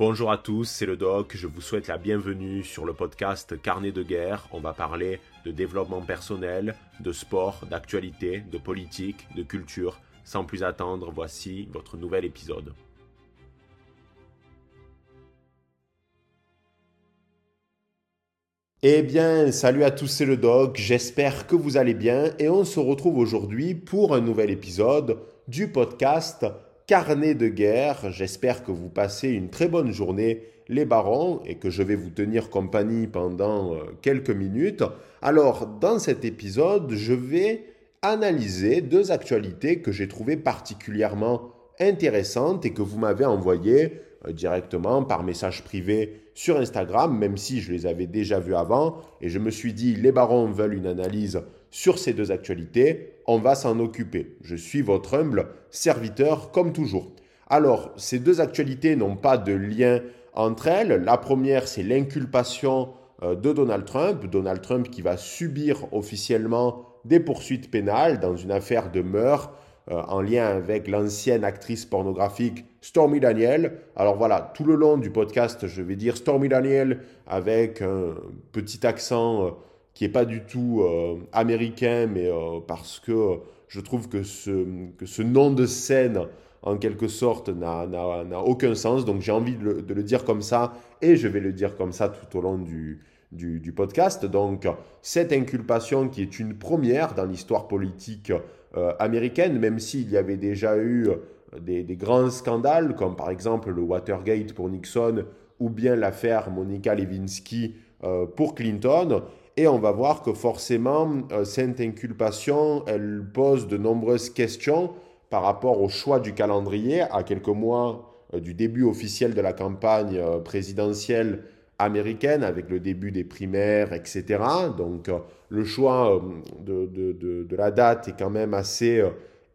Bonjour à tous, c'est le doc, je vous souhaite la bienvenue sur le podcast Carnet de guerre. On va parler de développement personnel, de sport, d'actualité, de politique, de culture. Sans plus attendre, voici votre nouvel épisode. Eh bien, salut à tous, c'est le doc, j'espère que vous allez bien et on se retrouve aujourd'hui pour un nouvel épisode du podcast Carnet de guerre. J'espère que vous passez une très bonne journée, les barons, et que je vais vous tenir compagnie pendant euh, quelques minutes. Alors, dans cet épisode, je vais analyser deux actualités que j'ai trouvées particulièrement intéressantes et que vous m'avez envoyées euh, directement par message privé sur Instagram, même si je les avais déjà vues avant. Et je me suis dit, les barons veulent une analyse sur ces deux actualités, on va s'en occuper. Je suis votre humble serviteur comme toujours. Alors, ces deux actualités n'ont pas de lien entre elles. La première, c'est l'inculpation euh, de Donald Trump. Donald Trump qui va subir officiellement des poursuites pénales dans une affaire de meurtre euh, en lien avec l'ancienne actrice pornographique Stormy Daniel. Alors voilà, tout le long du podcast, je vais dire Stormy Daniel avec un petit accent euh, qui n'est pas du tout euh, américain, mais euh, parce que je trouve que ce, que ce nom de scène, en quelque sorte, n'a aucun sens. Donc j'ai envie de le, dire comme ça, et je vais le dire comme ça tout au long du, du, podcast. Donc cette inculpation qui est une première dans l'histoire politique euh, américaine, même s'il y avait déjà eu des, des, grands scandales, comme par exemple le Watergate pour Nixon, ou bien l'affaire Monica Lewinsky pour Clinton, et on va voir que forcément, euh, cette inculpation, elle pose de nombreuses questions par rapport au choix du calendrier à quelques mois euh, du début officiel de la campagne euh, présidentielle américaine avec le début des primaires, etc. Donc le choix de, de, de, la date est quand même assez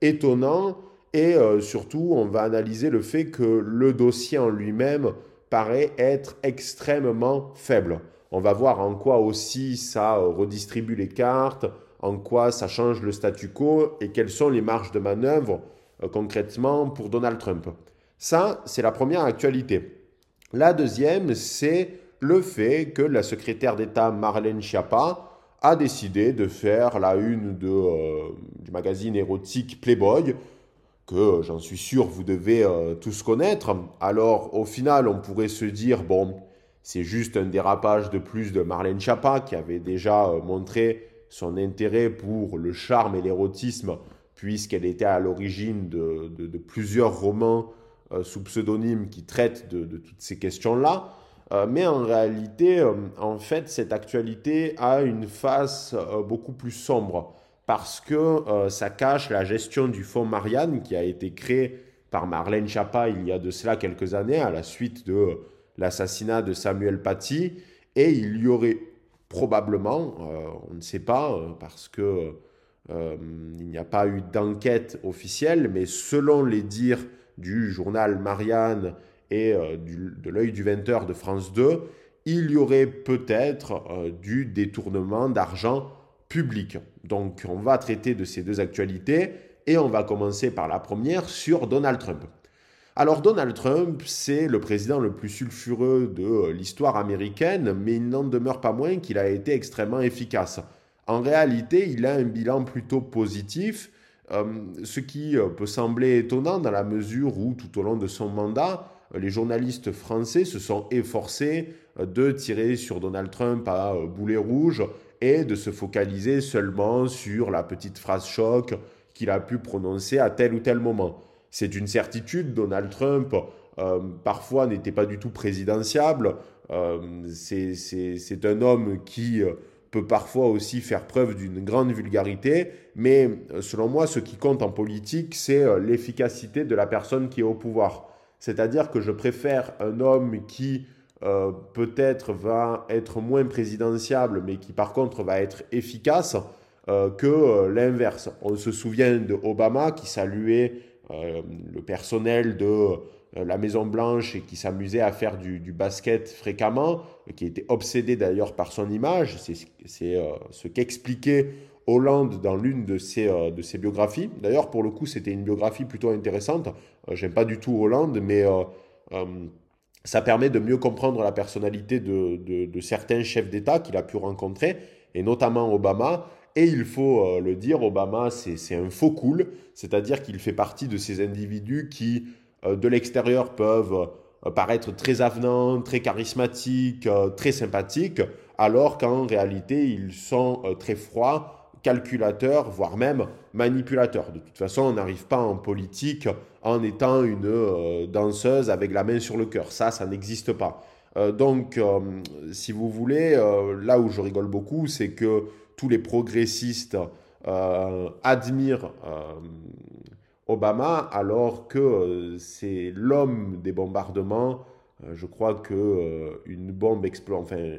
étonnant et surtout on va analyser le fait que le dossier en lui-même paraît être extrêmement faible. On va voir en quoi aussi ça euh, redistribue les cartes, en quoi ça change le statu quo et quelles sont les marges de manœuvre euh, concrètement pour Donald Trump. Ça, c'est la première actualité. La deuxième, c'est le fait que la secrétaire d'État Marlène Schiappa a décidé de faire la une euh, du magazine érotique Playboy, que j'en suis sûr vous devez tous connaître. Alors au final, on pourrait se dire, bon, c'est juste un dérapage de plus de Marlène Schiappa qui avait déjà euh, montré son intérêt pour le charme et l'érotisme puisqu'elle était à l'origine de, plusieurs romans euh, sous pseudonyme qui traitent de, toutes ces questions-là. Euh, mais en réalité, en fait, cette actualité a une face beaucoup plus sombre parce que ça cache la gestion du fonds Marianne qui a été créé par Marlène Schiappa il y a de cela quelques années à la suite de l'assassinat de Samuel Paty, et il y aurait probablement, euh, on ne sait pas, euh, parce que euh, il n'y a pas eu d'enquête officielle, mais selon les dires du journal Marianne et de l'œil du 20h de France 2, il y aurait peut-être du détournement d'argent public. Donc on va traiter de ces deux actualités et on va commencer par la première sur Donald Trump. Alors Donald Trump, c'est le président le plus sulfureux de euh, l'histoire américaine, mais il n'en demeure pas moins qu'il a été extrêmement efficace. En réalité, il a un bilan plutôt positif, euh, ce qui euh, peut sembler étonnant dans la mesure où tout au long de son mandat, les journalistes français se sont efforcés de tirer sur Donald Trump à boulet rouge et de se focaliser seulement sur la petite phrase choc qu'il a pu prononcer à tel ou tel moment c'est une certitude. Donald Trump, euh, parfois, n'était pas du tout présidentiable. Euh, c'est un homme qui euh, peut parfois aussi faire preuve d'une grande vulgarité, mais selon moi, ce qui compte en politique, c'est l'efficacité de la personne qui est au pouvoir. C'est-à-dire que je préfère un homme qui peut-être va être moins présidentiable, mais qui par contre va être efficace, que l'inverse. On se souvient de Obama qui saluait le personnel de euh, la Maison Blanche et qui s'amusait à faire du, basket fréquemment, qui était obsédé d'ailleurs par son image. C'est euh, ce qu'expliquait Hollande dans l'une de ses, de ses biographies. D'ailleurs, pour le coup, c'était une biographie plutôt intéressante. J'aime pas du tout Hollande, mais ça permet de mieux comprendre la personnalité de, certains chefs d'État qu'il a pu rencontrer, et notamment Obama. Et il faut euh, le dire, Obama, c'est un faux cool, c'est-à-dire qu'il fait partie de ces individus qui, euh, de l'extérieur, peuvent euh, paraître très avenants, très charismatiques, très sympathiques, alors qu'en réalité, ils sont très froids, calculateur, voire même manipulateur. De toute façon, on n'arrive pas en politique en étant une danseuse avec la main sur le cœur. Ça, ça n'existe pas. Donc, si vous voulez, là où je rigole beaucoup, c'est que tous les progressistes admirent Obama alors que c'est l'homme des bombardements. je crois que une bombe enfin,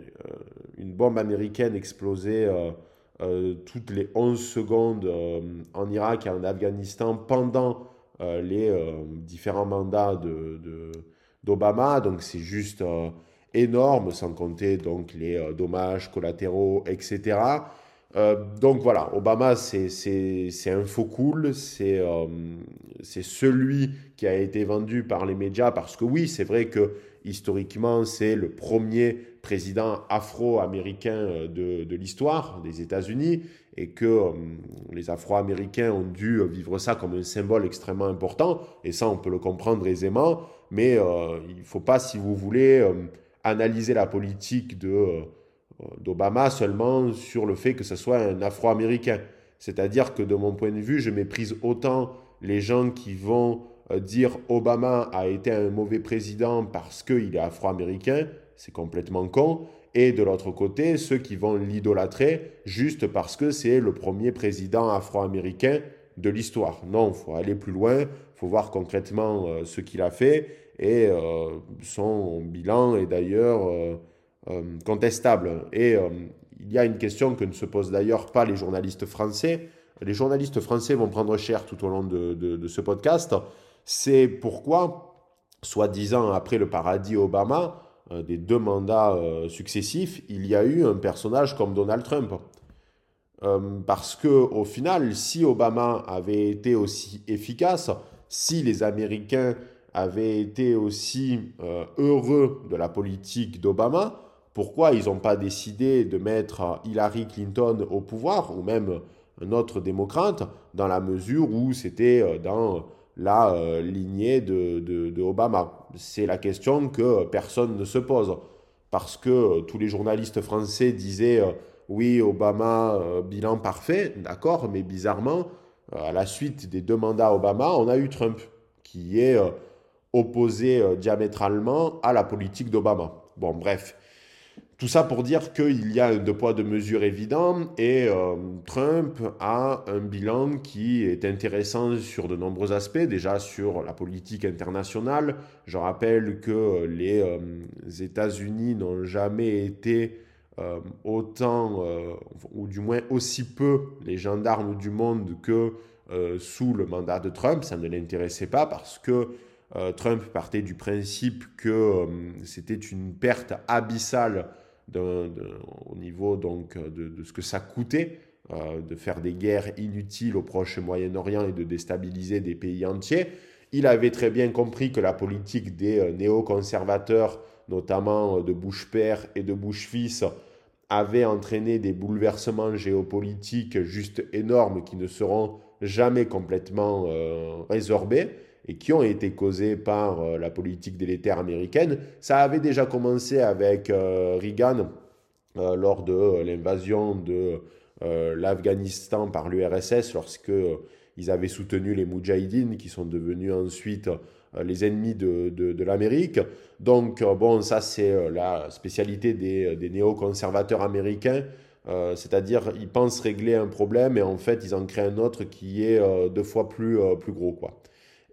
une bombe américaine explosée euh, toutes les 11 secondes euh, en Irak et en Afghanistan pendant euh, les différents mandats d'Obama. De, donc c'est juste énorme, sans compter donc les dommages collatéraux, etc. donc voilà, Obama, c'est un faux cool, c'est celui qui a été vendu par les médias, parce que oui, c'est vrai que historiquement, c'est le premier président afro-américain euh, de, l'histoire des États-Unis et que euh, les Afro-Américains ont dû vivre ça comme un symbole extrêmement important. Et ça, on peut le comprendre aisément. Mais euh, il ne faut pas, si vous voulez, analyser la politique de, d'Obama seulement sur le fait que ce soit un Afro-Américain. C'est-à-dire que de mon point de vue, je méprise autant les gens qui vont euh, dire Obama a été un mauvais président parce qu'il est afro-américain, c'est complètement con. Et de l'autre côté, ceux qui vont l'idolâtrer juste parce que c'est le premier président afro-américain de l'histoire. Non, il faut aller plus loin, il faut voir concrètement euh, ce qu'il a fait. Et euh, son bilan est d'ailleurs contestable. Et il y a une question que ne se posent d'ailleurs pas les journalistes français. Les journalistes français vont prendre cher tout au long de ce podcast. C'est pourquoi, soi-disant après le paradis Obama, euh, des deux mandats euh, successifs, il y a eu un personnage comme Donald Trump. Euh, parce que au final, si Obama avait été aussi efficace, si les Américains avaient été aussi heureux de la politique d'Obama, pourquoi ils n'ont pas décidé de mettre Hillary Clinton au pouvoir ou même un autre démocrate dans la mesure où c'était dans la euh, lignée de, Obama C'est la question que personne ne se pose. Parce que euh, tous les journalistes français disaient euh, oui, Obama, bilan parfait, d'accord, mais bizarrement, à la suite des deux mandats Obama, on a eu Trump, qui est opposé diamétralement à la politique d'Obama. Bon, bref. Tout ça pour dire qu'il y a deux poids, deux mesures évident et euh, Trump a un bilan qui est intéressant sur de nombreux aspects, déjà sur la politique internationale. Je rappelle que les euh, États-Unis n'ont jamais été euh, autant, ou du moins aussi peu, les gendarmes du monde que sous le mandat de Trump. Ça ne l'intéressait pas parce que Trump partait du principe que c'était une perte abyssale au niveau donc de, ce que ça coûtait euh, de faire des guerres inutiles au Proche Moyen-Orient et de déstabiliser des pays entiers. Il avait très bien compris que la politique des euh, néoconservateurs, notamment euh, de Bush père et de Bush fils, avait entraîné des bouleversements géopolitiques juste énormes qui ne seront jamais complètement résorbés et qui ont été causés par euh, la politique délétère américaine. Ça avait déjà commencé avec euh, Reagan euh, lors de l'invasion de l'Afghanistan par l'URSS lorsque ils avaient soutenu les Moudjahidines qui sont devenus ensuite les ennemis de, de, l'Amérique. Donc, bon, ça, c'est la spécialité des, des néoconservateurs américains. C'est-à-dire, ils pensent régler un problème et en fait, ils en créent un autre qui est deux fois plus, plus gros. Quoi.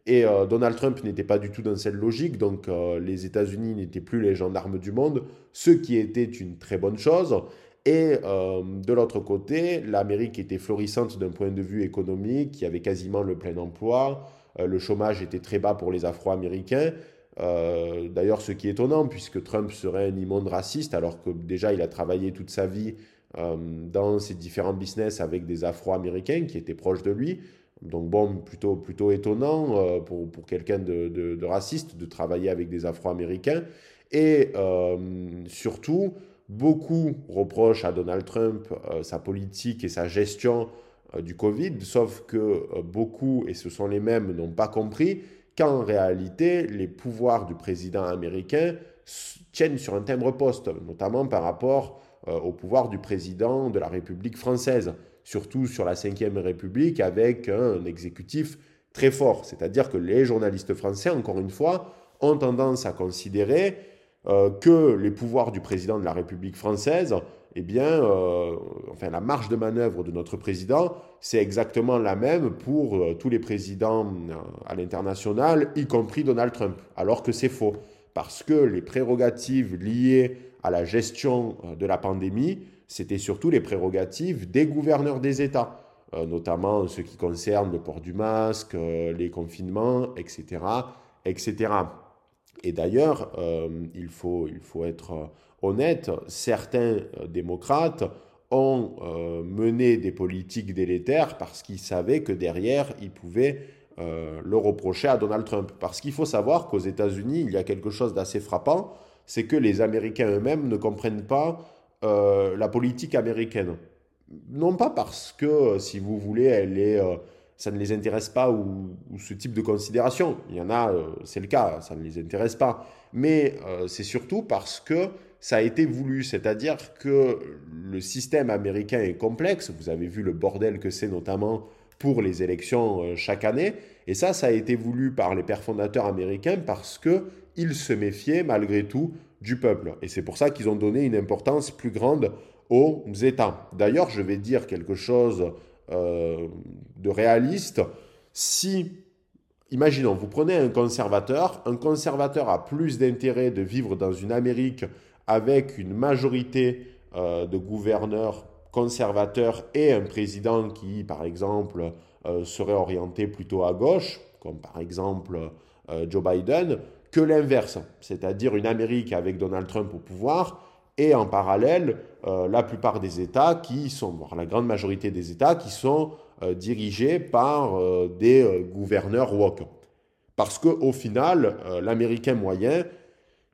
Et euh, Donald Trump n'était pas du tout dans cette logique, donc euh, les États-Unis n'étaient plus les gendarmes du monde, ce qui était une très bonne chose. Et euh, de l'autre côté, l'Amérique était florissante d'un point de vue économique, il y avait quasiment le plein emploi, le chômage était très bas pour les Afro-Américains. D'ailleurs, ce qui est étonnant, puisque Trump serait un immonde raciste, alors que déjà il a travaillé toute sa vie dans ses différents business avec des Afro-Américains qui étaient proches de lui. Donc bon, plutôt, plutôt étonnant euh, pour, pour quelqu'un de, de, raciste de travailler avec des Afro-Américains. Et euh, surtout, beaucoup reprochent à Donald Trump sa politique et sa gestion du Covid, sauf que beaucoup, et ce sont les mêmes, n'ont pas compris qu'en réalité, les pouvoirs du président américain tiennent sur un timbre-poste, notamment par rapport au pouvoir du président de la République française surtout sur la Ve République, avec un exécutif très fort. C'est-à-dire que les journalistes français, encore une fois, ont tendance à considérer euh, que les pouvoirs du président de la République française, eh bien, euh, enfin, la marge de manœuvre de notre président, c'est exactement la même pour euh, tous les présidents à l'international, y compris Donald Trump, alors que c'est faux. Parce que les prérogatives liées à la gestion de la pandémie c'était surtout les prérogatives des gouverneurs des États, euh, notamment ce qui concerne le port du masque, euh, les confinements, etc. etc. Et d'ailleurs, euh, il, faut, il faut être honnête, certains démocrates ont mené des politiques délétères parce qu'ils savaient que derrière, ils pouvaient le reprocher à Donald Trump. Parce qu'il faut savoir qu'aux États-Unis, il y a quelque chose d'assez frappant, c'est que les Américains eux-mêmes ne comprennent pas euh, la politique américaine. Non pas parce que, euh, si vous voulez, elle est, euh, ça ne les intéresse pas ou, ce type de considération. Il y en a, c'est le cas, ça ne les intéresse pas. Mais c'est surtout parce que ça a été voulu, c'est-à-dire que le système américain est complexe. Vous avez vu le bordel que c'est notamment pour les élections chaque année. Et ça, ça a été voulu par les pères fondateurs américains parce qu'ils se méfiaient malgré tout du peuple. Et c'est pour ça qu'ils ont donné une importance plus grande aux États. D'ailleurs, je vais dire quelque chose euh, de réaliste. Si, imaginons, vous prenez un conservateur, un conservateur a plus d'intérêt de vivre dans une Amérique avec une majorité euh, de gouverneurs conservateurs et un président qui, par exemple, euh, serait orienté plutôt à gauche, comme par exemple Joe Biden, que l'inverse, c'est-à-dire une Amérique avec Donald Trump au pouvoir et en parallèle euh, la plupart des États qui sont, la grande majorité des États qui sont euh, dirigés par euh, des gouverneurs woke. Parce qu'au final, l'Américain moyen,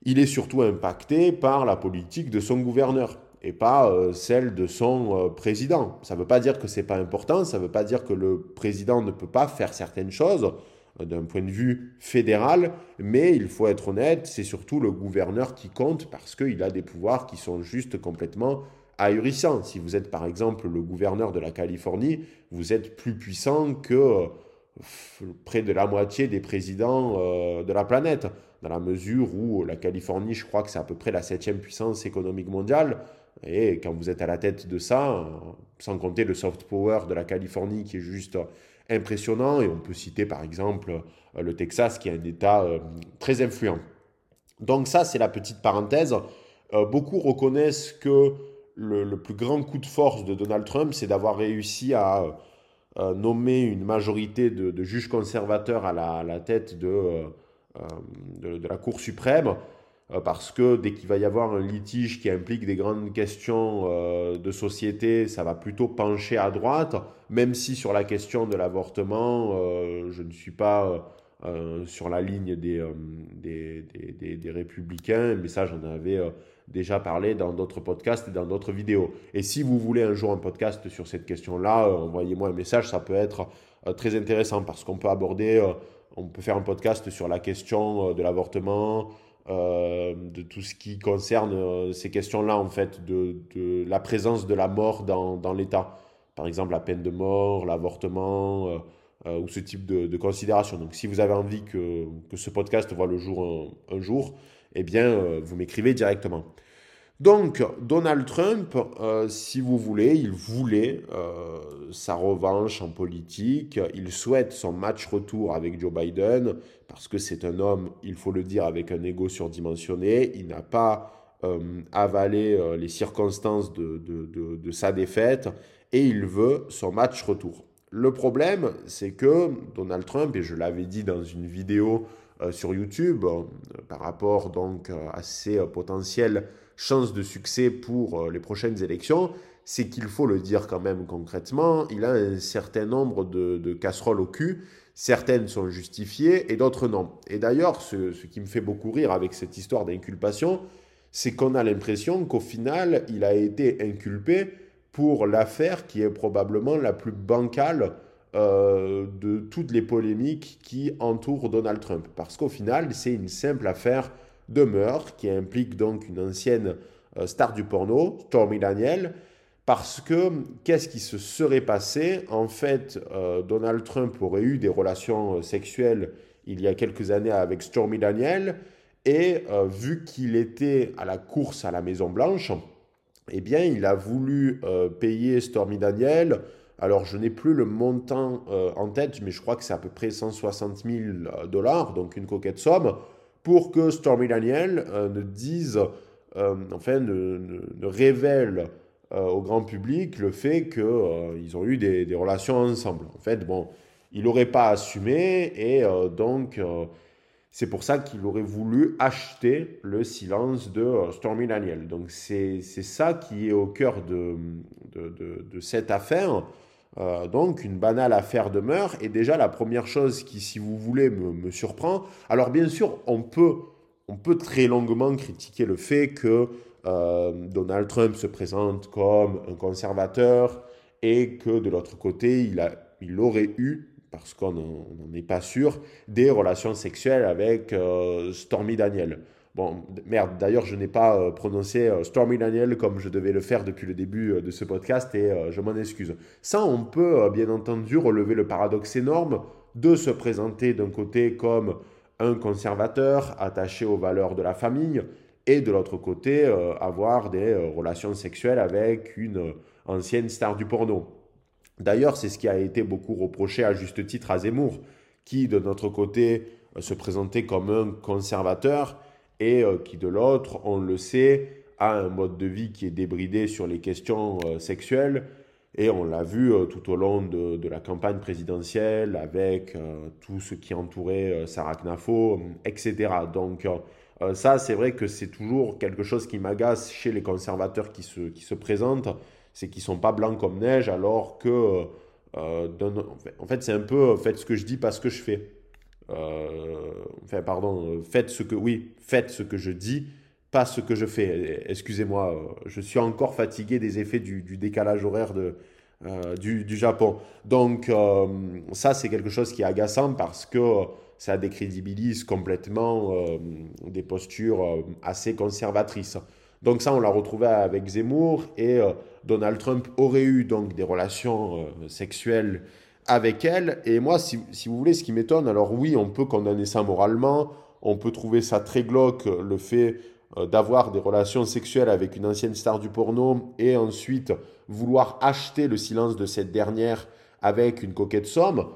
il est surtout impacté par la politique de son gouverneur et pas celle de son président. Ça ne veut pas dire que ce n'est pas important, ça ne veut pas dire que le président ne peut pas faire certaines choses, d'un point de vue fédéral, mais il faut être honnête, c'est surtout le gouverneur qui compte parce qu'il a des pouvoirs qui sont juste complètement ahurissants. Si vous êtes par exemple le gouverneur de la Californie, vous êtes plus puissant que près de la moitié des présidents euh, de la planète, dans la mesure où la Californie, je crois que c'est à peu près la septième puissance économique mondiale. Et quand vous êtes à la tête de ça, sans compter le soft power de la Californie qui est juste impressionnant. Et on peut citer par exemple euh, le Texas qui est un État euh, très influent. Donc ça, c'est la petite parenthèse. Euh, beaucoup reconnaissent que le, plus grand coup de force de Donald Trump, c'est d'avoir réussi à nommer une majorité de, juges conservateurs à la, tête de, de, la Cour suprême. Euh, parce que dès qu'il va y avoir un litige qui implique des grandes questions euh, de société, ça va plutôt pencher à droite, même si sur la question de l'avortement, euh, je ne suis pas sur la ligne des, des, des, républicains, mais ça j'en avais déjà parlé dans d'autres podcasts et dans d'autres vidéos. Et si vous voulez un jour un podcast sur cette question-là, envoyez-moi un message, ça peut être très intéressant parce qu'on peut aborder, on peut faire un podcast sur la question de l'avortement, euh, de tout ce qui concerne euh, ces questions-là, en fait, de, la présence de la mort dans, l'État. Par exemple, la peine de mort, l'avortement, euh, ou ce type de, considération. Donc, si vous avez envie que, ce podcast voit le jour un jour, eh bien, vous m'écrivez directement. Donc, Donald Trump, euh, si vous voulez, il voulait euh, sa revanche en politique, il souhaite son match retour avec Joe Biden, parce que c'est un homme, il faut le dire, avec un ego surdimensionné, il n'a pas euh, avalé les circonstances de, de, sa défaite, et il veut son match retour. Le problème, c'est que Donald Trump, et je l'avais dit dans une vidéo sur YouTube par rapport donc à ses potentielles chances de succès pour les prochaines élections, c'est qu'il faut le dire quand même concrètement, il a un certain nombre de, casseroles au cul. Certaines sont justifiées et d'autres non. Et d'ailleurs, ce, qui me fait beaucoup rire avec cette histoire d'inculpation, c'est qu'on a l'impression qu'au final, il a été inculpé pour l'affaire qui est probablement la plus bancale euh, de toutes les polémiques qui entourent Donald Trump. Parce qu'au final, c'est une simple affaire de meurtre qui implique donc une ancienne euh, star du porno, Stormy Daniel, parce que qu'est-ce qui se serait passé? En fait, euh, Donald Trump aurait eu des relations euh, sexuelles il y a quelques années avec Stormy Daniel, et vu qu'il était à la course à la Maison Blanche, eh bien, il a voulu payer Stormy Daniel. Alors, je n'ai plus le montant en tête, mais je crois que c'est à peu près 160 000 dollars, donc une coquette somme, pour que Stormy Daniel ne dise, enfin, ne révèle euh, au grand public le fait qu'ils euh, ont eu des, relations ensemble. En fait, bon, il n'aurait pas assumé et euh, donc c'est pour ça qu'il aurait voulu acheter le silence de Stormy Daniel. Donc c'est ça qui est au cœur de, de, cette affaire. Donc une banale affaire de meurtre. Et déjà la première chose qui, si vous voulez, me, me surprend. Alors bien sûr, on peut, on peut très longuement critiquer le fait que euh, Donald Trump se présente comme un conservateur et que de l'autre côté, il, a, il aurait eu, parce qu'on n'en est pas sûr, des relations sexuelles avec euh, Stormy Daniel. Bon, merde, d'ailleurs, je n'ai pas euh, prononcé Stormy Daniel comme je devais le faire depuis le début de ce podcast et je m'en excuse. Ça, on peut bien entendu relever le paradoxe énorme de se présenter d'un côté comme un conservateur attaché aux valeurs de la famille et de l'autre côté, euh, avoir des euh, relations sexuelles avec une euh, ancienne star du porno. D'ailleurs, c'est ce qui a été beaucoup reproché à juste titre à Zemmour, qui de notre côté se présentait comme un conservateur et qui de l'autre, on le sait, a un mode de vie qui est débridé sur les questions sexuelles. Et on l'a vu tout au long de, la campagne présidentielle avec tout ce qui entourait Sarah Knafo, etc. Donc, euh, ça, c'est vrai que c'est toujours quelque chose qui m'agace chez les conservateurs qui se, qui se présentent, c'est qu'ils sont pas blancs comme neige, alors que, euh, en fait, c'est un peu faites ce que je dis, pas ce que je fais. Euh, enfin, pardon, faites ce que, oui, faites ce que je dis, pas ce que je fais. Excusez-moi, je suis encore fatigué des effets du, décalage horaire de, du, Japon. Donc, ça, c'est quelque chose qui est agaçant parce que ça décrédibilise complètement euh, des postures euh, assez conservatrices. Donc ça, on l'a retrouvé avec Zemmour et euh, Donald Trump aurait eu donc des relations sexuelles avec elle. Et moi, si, vous voulez, ce qui m'étonne, alors oui, on peut condamner ça moralement, on peut trouver ça très glauque, le fait d'avoir des relations sexuelles avec une ancienne star du porno et ensuite vouloir acheter le silence de cette dernière avec une coquette somme.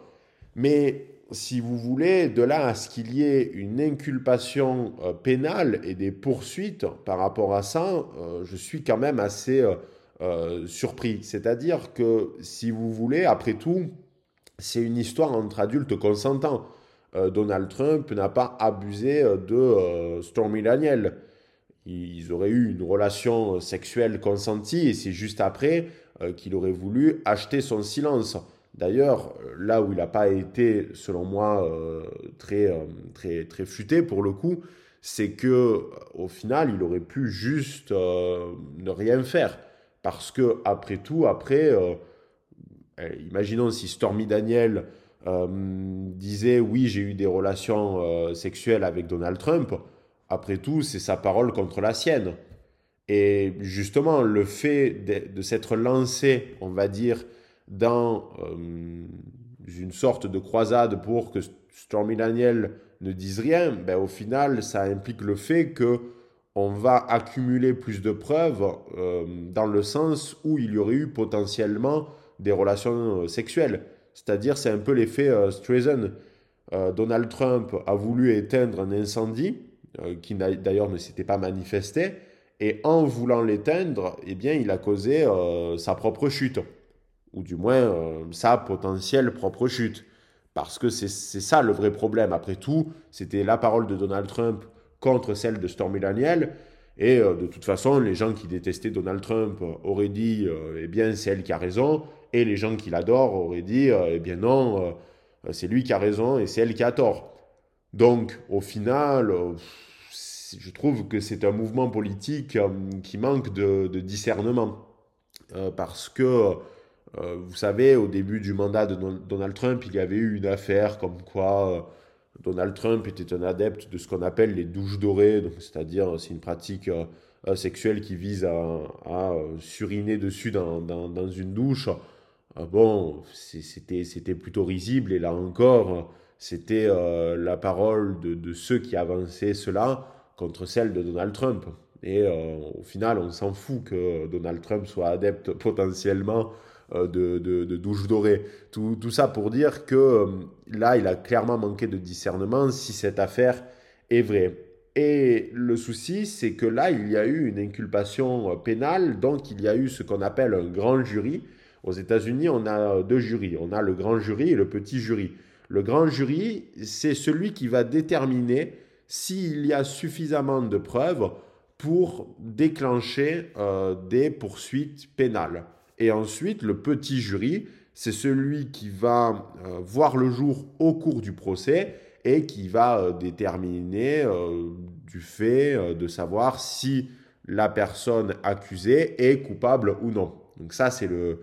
Mais si vous voulez, de là à ce qu'il y ait une inculpation euh, pénale et des poursuites par rapport à ça, euh, je suis quand même assez euh, surpris. C'est-à-dire que, si vous voulez, après tout, c'est une histoire entre adultes consentants. Donald Trump n'a pas abusé de Stormy Daniel. Ils auraient eu une relation sexuelle consentie et c'est juste après qu'il aurait voulu acheter son silence. D'ailleurs, là où il n'a pas été, selon moi, euh, très, euh, très, très futé pour le coup, c'est que au final, il aurait pu juste euh, ne rien faire. Parce que, après tout, après, imaginons si Stormy Daniel disait oui, j'ai eu des relations sexuelles avec Donald Trump, après tout, c'est sa parole contre la sienne. Et justement, le fait de s'être lancé, on va dire, dans euh, une sorte de croisade pour que Stormy Daniel ne dise rien, ben, au final, ça implique le fait que on va accumuler plus de preuves euh, dans le sens où il y aurait eu potentiellement des relations euh, sexuelles. C'est-à-dire, c'est un peu l'effet euh, Streisand. Donald Trump a voulu éteindre un incendie qui d'ailleurs ne s'était pas manifesté, et en voulant l'éteindre, eh bien, il a causé sa propre chute ou du moins euh, sa potentielle propre chute. Parce que c'est ça le vrai problème. Après tout, c'était la parole de Donald Trump contre celle de Stormy Daniels. Et euh, de toute façon, les gens qui détestaient Donald Trump auraient dit euh, eh bien, c'est elle qui a raison. Et les gens qui l'adorent auraient dit euh, eh bien, non, c'est lui qui a raison et c'est elle qui a tort. Donc, au final, je trouve que c'est un mouvement politique qui manque de, discernement. parce que, vous savez, au début du mandat de Donald Trump, il y avait eu une affaire comme quoi Donald Trump était un adepte de ce qu'on appelle les douches dorées, c'est-à-dire c'est une pratique euh, sexuelle qui vise à, euh, suriner dessus dans, une douche. Euh, bon, c'était plutôt risible et là encore, c'était la parole de, ceux qui avançaient cela contre celle de Donald Trump. Et au final, on s'en fout que Donald Trump soit adepte potentiellement euh, de, de, douche dorée. Tout, ça pour dire que euh, là, il a clairement manqué de discernement si cette affaire est vraie. Et le souci, c'est que là, il y a eu une inculpation euh, pénale, donc il y a eu ce qu'on appelle un grand jury. Aux États-Unis, on a deux jurys. On a le grand jury et le petit jury. Le grand jury, c'est celui qui va déterminer s'il y a suffisamment de preuves pour déclencher des poursuites pénales. Et ensuite, le petit jury, c'est celui qui va euh, voir le jour au cours du procès et qui va euh, déterminer euh, du fait de savoir si la personne accusée est coupable ou non. Donc ça, c'est le,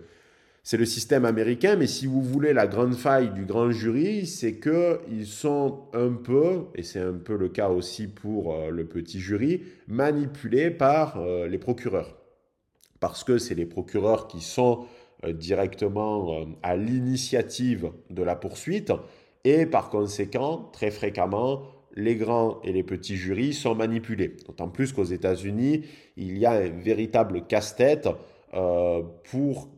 c'est le système américain, mais si vous voulez la grande faille du grand jury, c'est qu'ils sont un peu, et c'est un peu le cas aussi pour le petit jury, manipulés par les procureurs parce que c'est les procureurs qui sont euh, directement euh, à l'initiative de la poursuite et par conséquent, très fréquemment, les grands et les petits jurys sont manipulés. D'autant plus qu'aux États-Unis, il y a un véritable casse-tête euh, pour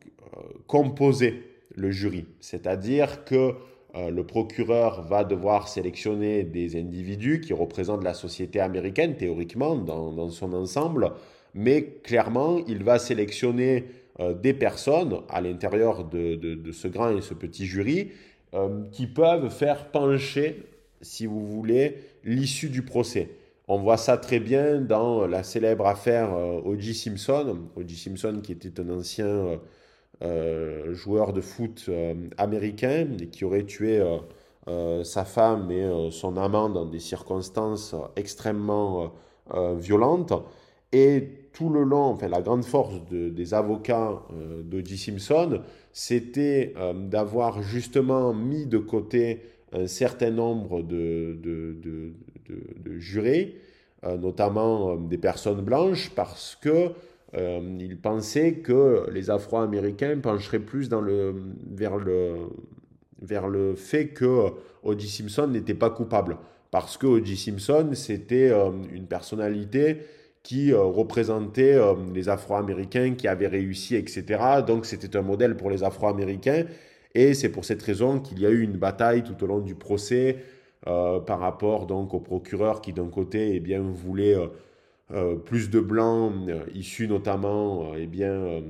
composer le jury. C'est-à-dire que le procureur va devoir sélectionner des individus qui représentent la société américaine, théoriquement, dans son ensemble, mais clairement, il va sélectionner euh, des personnes à l'intérieur de, ce grand et ce petit jury euh, qui peuvent faire pencher, si vous voulez, l'issue du procès. On voit ça très bien dans la célèbre affaire euh, O.J. Simpson. O.J. Simpson qui était un ancien joueur de foot américain et qui aurait tué sa femme et son amant dans des circonstances extrêmement violentes. Et tout le long, enfin, la grande force des avocats euh, d'O.J. Simpson, c'était euh, d'avoir justement mis de côté un certain nombre de, de, jurés, euh, notamment des personnes blanches, parce que ils pensaient que les Afro-Américains pencheraient plus vers, le, fait que O.J. Simpson n'était pas coupable. Parce que O.J. Simpson, c'était une personnalité qui euh, représentait euh, les Afro-Américains qui avaient réussi, etc. Donc c'était un modèle pour les Afro-Américains. Et c'est pour cette raison qu'il y a eu une bataille tout au long du procès euh, par rapport donc au procureur qui d'un côté eh bien, voulait plus de blancs issus notamment eh bien,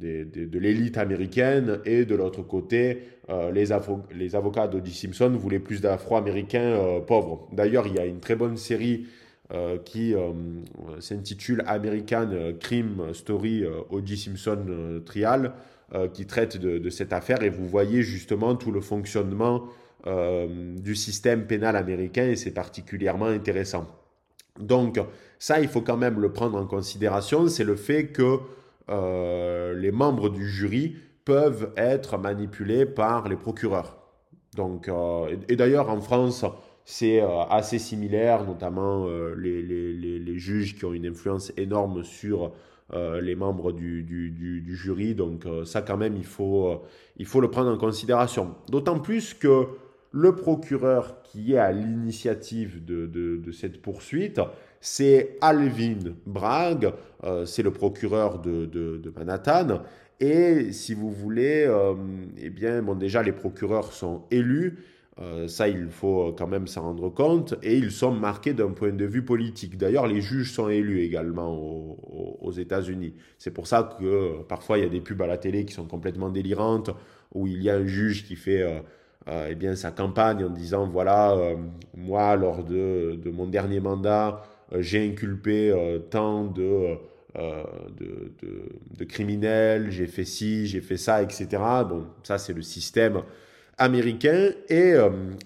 de l'élite américaine et de l'autre côté les, avocats d'O.J. Simpson voulaient plus d'Afro-Américains pauvres. D'ailleurs il y a une très bonne série euh, qui euh, s'intitule American Crime Story euh, O.J. Simpson Trial, qui traite de, cette affaire et vous voyez justement tout le fonctionnement du système pénal américain et c'est particulièrement intéressant. Donc ça, il faut quand même le prendre en considération, c'est le fait que les membres du jury peuvent être manipulés par les procureurs. Donc, et d'ailleurs en France, c'est euh, assez similaire, notamment euh, les, juges qui ont une influence énorme sur euh, les membres du, jury. Donc ça quand même, il faut, il faut le prendre en considération. D'autant plus que le procureur qui est à l'initiative de, cette poursuite, c'est Alvin Bragg, c'est le procureur de, Manhattan. Et si vous voulez, eh bien, déjà, les procureurs sont élus. Euh, ça, il faut quand même s'en rendre compte. Et ils sont marqués d'un point de vue politique. D'ailleurs, les juges sont élus également aux, États-Unis. C'est pour ça que parfois, il y a des pubs à la télé qui sont complètement délirantes, où il y a un juge qui fait... Euh, eh bien, sa campagne en disant, voilà, moi, lors de, mon dernier mandat, j'ai inculpé tant de... de, de, criminels, j'ai fait ci, j'ai fait ça, etc. Bon, ça c'est le système américain. Et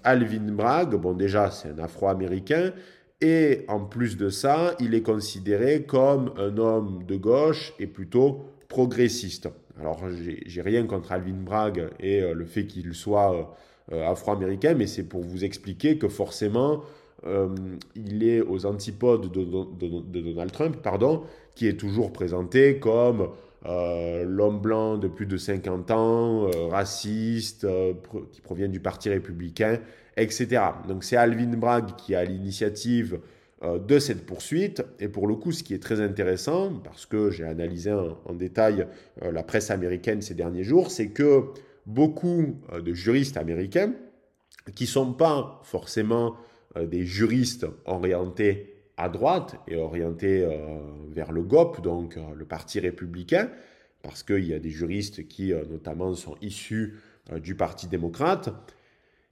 Alvin Bragg, bon déjà c'est un afro-américain, et en plus de ça, il est considéré comme un homme de gauche et plutôt progressiste. Alors, j'ai rien contre Alvin Bragg et euh, le fait qu'il soit euh, afro-américain, mais c'est pour vous expliquer que forcément, euh, il est aux antipodes de, Donald Trump, pardon, qui est toujours présenté comme l'homme blanc de plus de 50 ans, raciste, qui provient du Parti républicain, etc. Donc c'est Alvin Bragg qui a l'initiative euh, de cette poursuite. Et pour le coup, ce qui est très intéressant, parce que j'ai analysé en, détail euh, la presse américaine ces derniers jours, c'est que beaucoup euh, de juristes américains, qui ne sont pas forcément des juristes orientés à droite et orientés vers le GOP, donc le Parti républicain, parce qu'il y a des juristes qui notamment sont issus du Parti démocrate,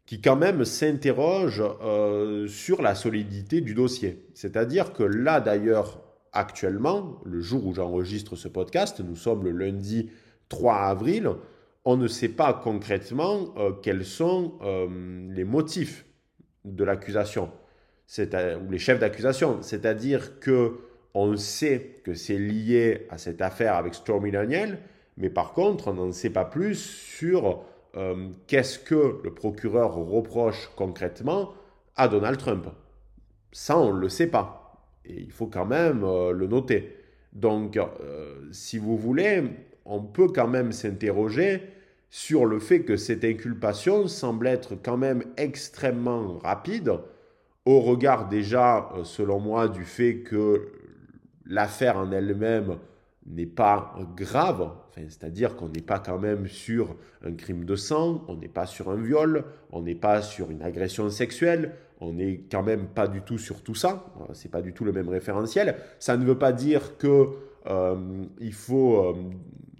qui quand même s'interroge euh, sur la solidité du dossier. C'est-à-dire que là d'ailleurs, actuellement, le jour où j'enregistre ce podcast, nous sommes le lundi 3 avril, on ne sait pas concrètement euh, quels sont euh, les motifs de l'accusation, ou les chefs d'accusation. C'est-à-dire que on sait que c'est lié à cette affaire avec Stormy Daniel, mais par contre, on n'en sait pas plus sur euh, qu'est-ce que le procureur reproche concrètement à Donald Trump. Ça, on ne le sait pas. Et il faut quand même euh, le noter. Donc, euh, si vous voulez, on peut quand même s'interroger sur le fait que cette inculpation semble être quand même extrêmement rapide, au regard déjà, selon moi, du fait que l'affaire en elle-même n'est pas grave, c'est-à-dire qu'on n'est pas quand même sur un crime de sang, on n'est pas sur un viol, on n'est pas sur une agression sexuelle, on n'est quand même pas du tout sur tout ça, c'est pas du tout le même référentiel. Ça ne veut pas dire que euh, il, faut, euh,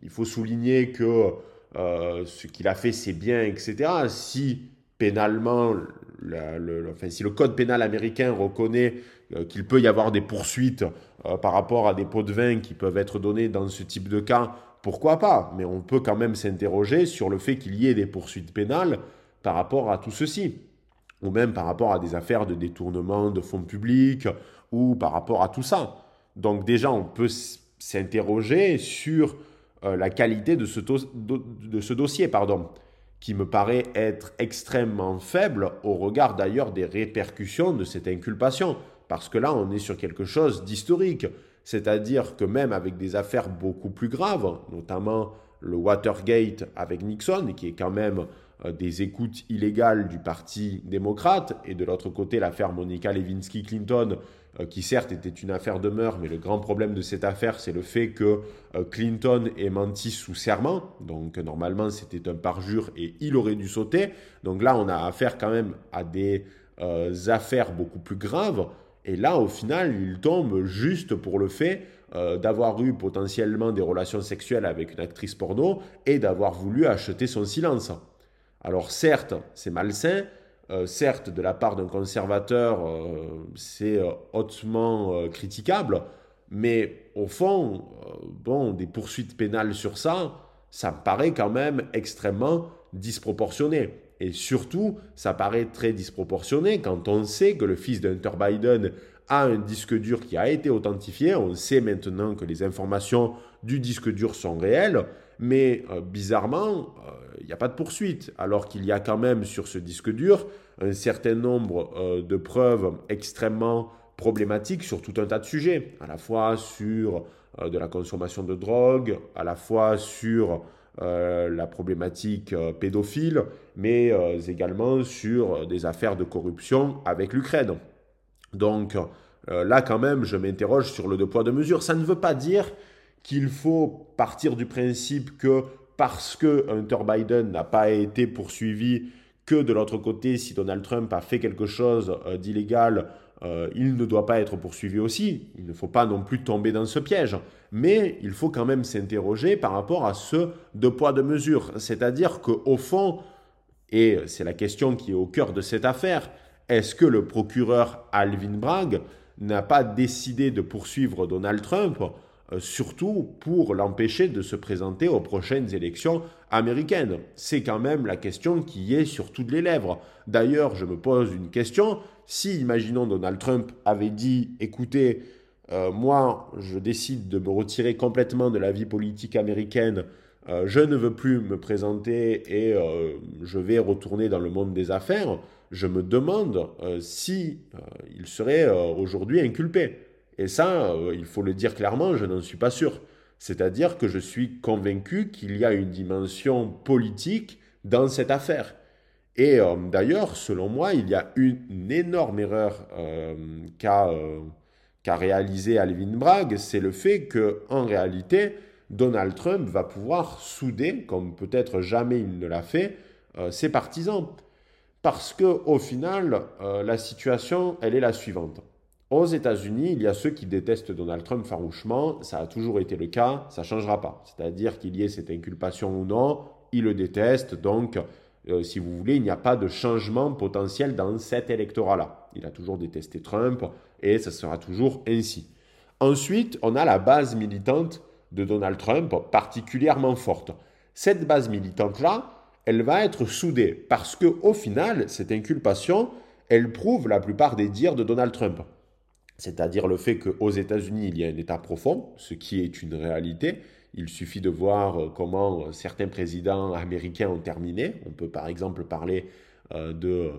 il faut souligner que euh, ce qu'il a fait c'est bien, etc. Si pénalement, le, enfin, si le code pénal américain reconnaît qu'il peut y avoir des poursuites euh, par rapport à des pots de vin qui peuvent être donnés dans ce type de cas, pourquoi pas? Mais on peut quand même s'interroger sur le fait qu'il y ait des poursuites pénales par rapport à tout ceci, ou même par rapport à des affaires de détournement de fonds publics, ou par rapport à tout ça. Donc déjà, on peut s'interroger sur euh, la qualité de ce, dossier, pardon, qui me paraît être extrêmement faible au regard d'ailleurs des répercussions de cette inculpation. Parce que là, on est sur quelque chose d'historique. C'est-à-dire que même avec des affaires beaucoup plus graves, notamment le Watergate avec Nixon, qui est quand même euh, des écoutes illégales du Parti démocrate, et de l'autre côté l'affaire Monica Lewinsky-Clinton, qui certes était une affaire de meurtre, mais le grand problème de cette affaire, c'est le fait que euh, Clinton ait menti sous serment, donc normalement c'était un parjure et il aurait dû sauter. Donc là, on a affaire quand même à des affaires beaucoup plus graves. Et là, au final, il tombe juste pour le fait euh, d'avoir eu potentiellement des relations sexuelles avec une actrice porno et d'avoir voulu acheter son silence. Alors certes, c'est malsain, euh, certes, de la part d'un conservateur, euh, c'est hautement critiquable, mais au fond, bon, des poursuites pénales sur ça, ça me paraît quand même extrêmement disproportionné. Et surtout, ça paraît très disproportionné quand on sait que le fils d'Hunter Biden a un disque dur qui a été authentifié. On sait maintenant que les informations du disque dur sont réelles, mais euh, bizarrement, euh, il n'y a pas de poursuite, alors qu'il y a quand même sur ce disque dur un certain nombre euh, de preuves extrêmement problématiques sur tout un tas de sujets, à la fois sur de la consommation de drogue, à la fois sur euh, la problématique euh, pédophile, mais euh, également sur des affaires de corruption avec l'Ukraine. Donc là, quand même, je m'interroge sur le deux poids, deux mesures. Ça ne veut pas dire qu'il faut partir du principe que parce que Hunter Biden n'a pas été poursuivi, que de l'autre côté, si Donald Trump a fait quelque chose d'illégal, euh, il ne doit pas être poursuivi aussi. Il ne faut pas non plus tomber dans ce piège. Mais il faut quand même s'interroger par rapport à ce deux poids, deux mesures. C'est-à-dire qu'au fond, Et c'est la question qui est au cœur de cette affaire. Est-ce que le procureur Alvin Bragg n'a pas décidé de poursuivre Donald Trump, euh, surtout pour l'empêcher de se présenter aux prochaines élections américaines C'est quand même la question qui est sur toutes les lèvres. D'ailleurs, je me pose une question. Si, imaginons, Donald Trump avait dit, écoutez, euh, moi, je décide de me retirer complètement de la vie politique américaine, euh, je ne veux plus me présenter et euh, je vais retourner dans le monde des affaires, je me demande si il serait aujourd'hui inculpé. Et ça, il faut le dire clairement, je n'en suis pas sûr. C'est-à-dire que je suis convaincu qu'il y a une dimension politique dans cette affaire. Et d'ailleurs, selon moi, il y a une, énorme erreur qu'a qu'a réalisé Alvin Bragg, c'est le fait que, en réalité, Donald Trump va pouvoir souder, comme peut-être jamais il ne l'a fait, euh, ses partisans. Parce que, au final, euh, la situation, elle est la suivante. Aux États-Unis, il y a ceux qui détestent Donald Trump farouchement, ça a toujours été le cas, ça ne changera pas. C'est-à-dire qu'il y ait cette inculpation ou non, ils le détestent, donc euh, si vous voulez, il n'y a pas de changement potentiel dans cet électorat-là. Il a toujours détesté Trump et ça sera toujours ainsi. Ensuite, on a la base militante de Donald Trump particulièrement forte. Cette base militante-là, elle va être soudée parce que au final, cette inculpation, elle prouve la plupart des dires de Donald Trump. C'est-à-dire le fait qu'aux États-Unis, il y a un État profond, ce qui est une réalité, il suffit de voir euh, comment euh, certains présidents américains ont terminé. On peut par exemple parler euh, de,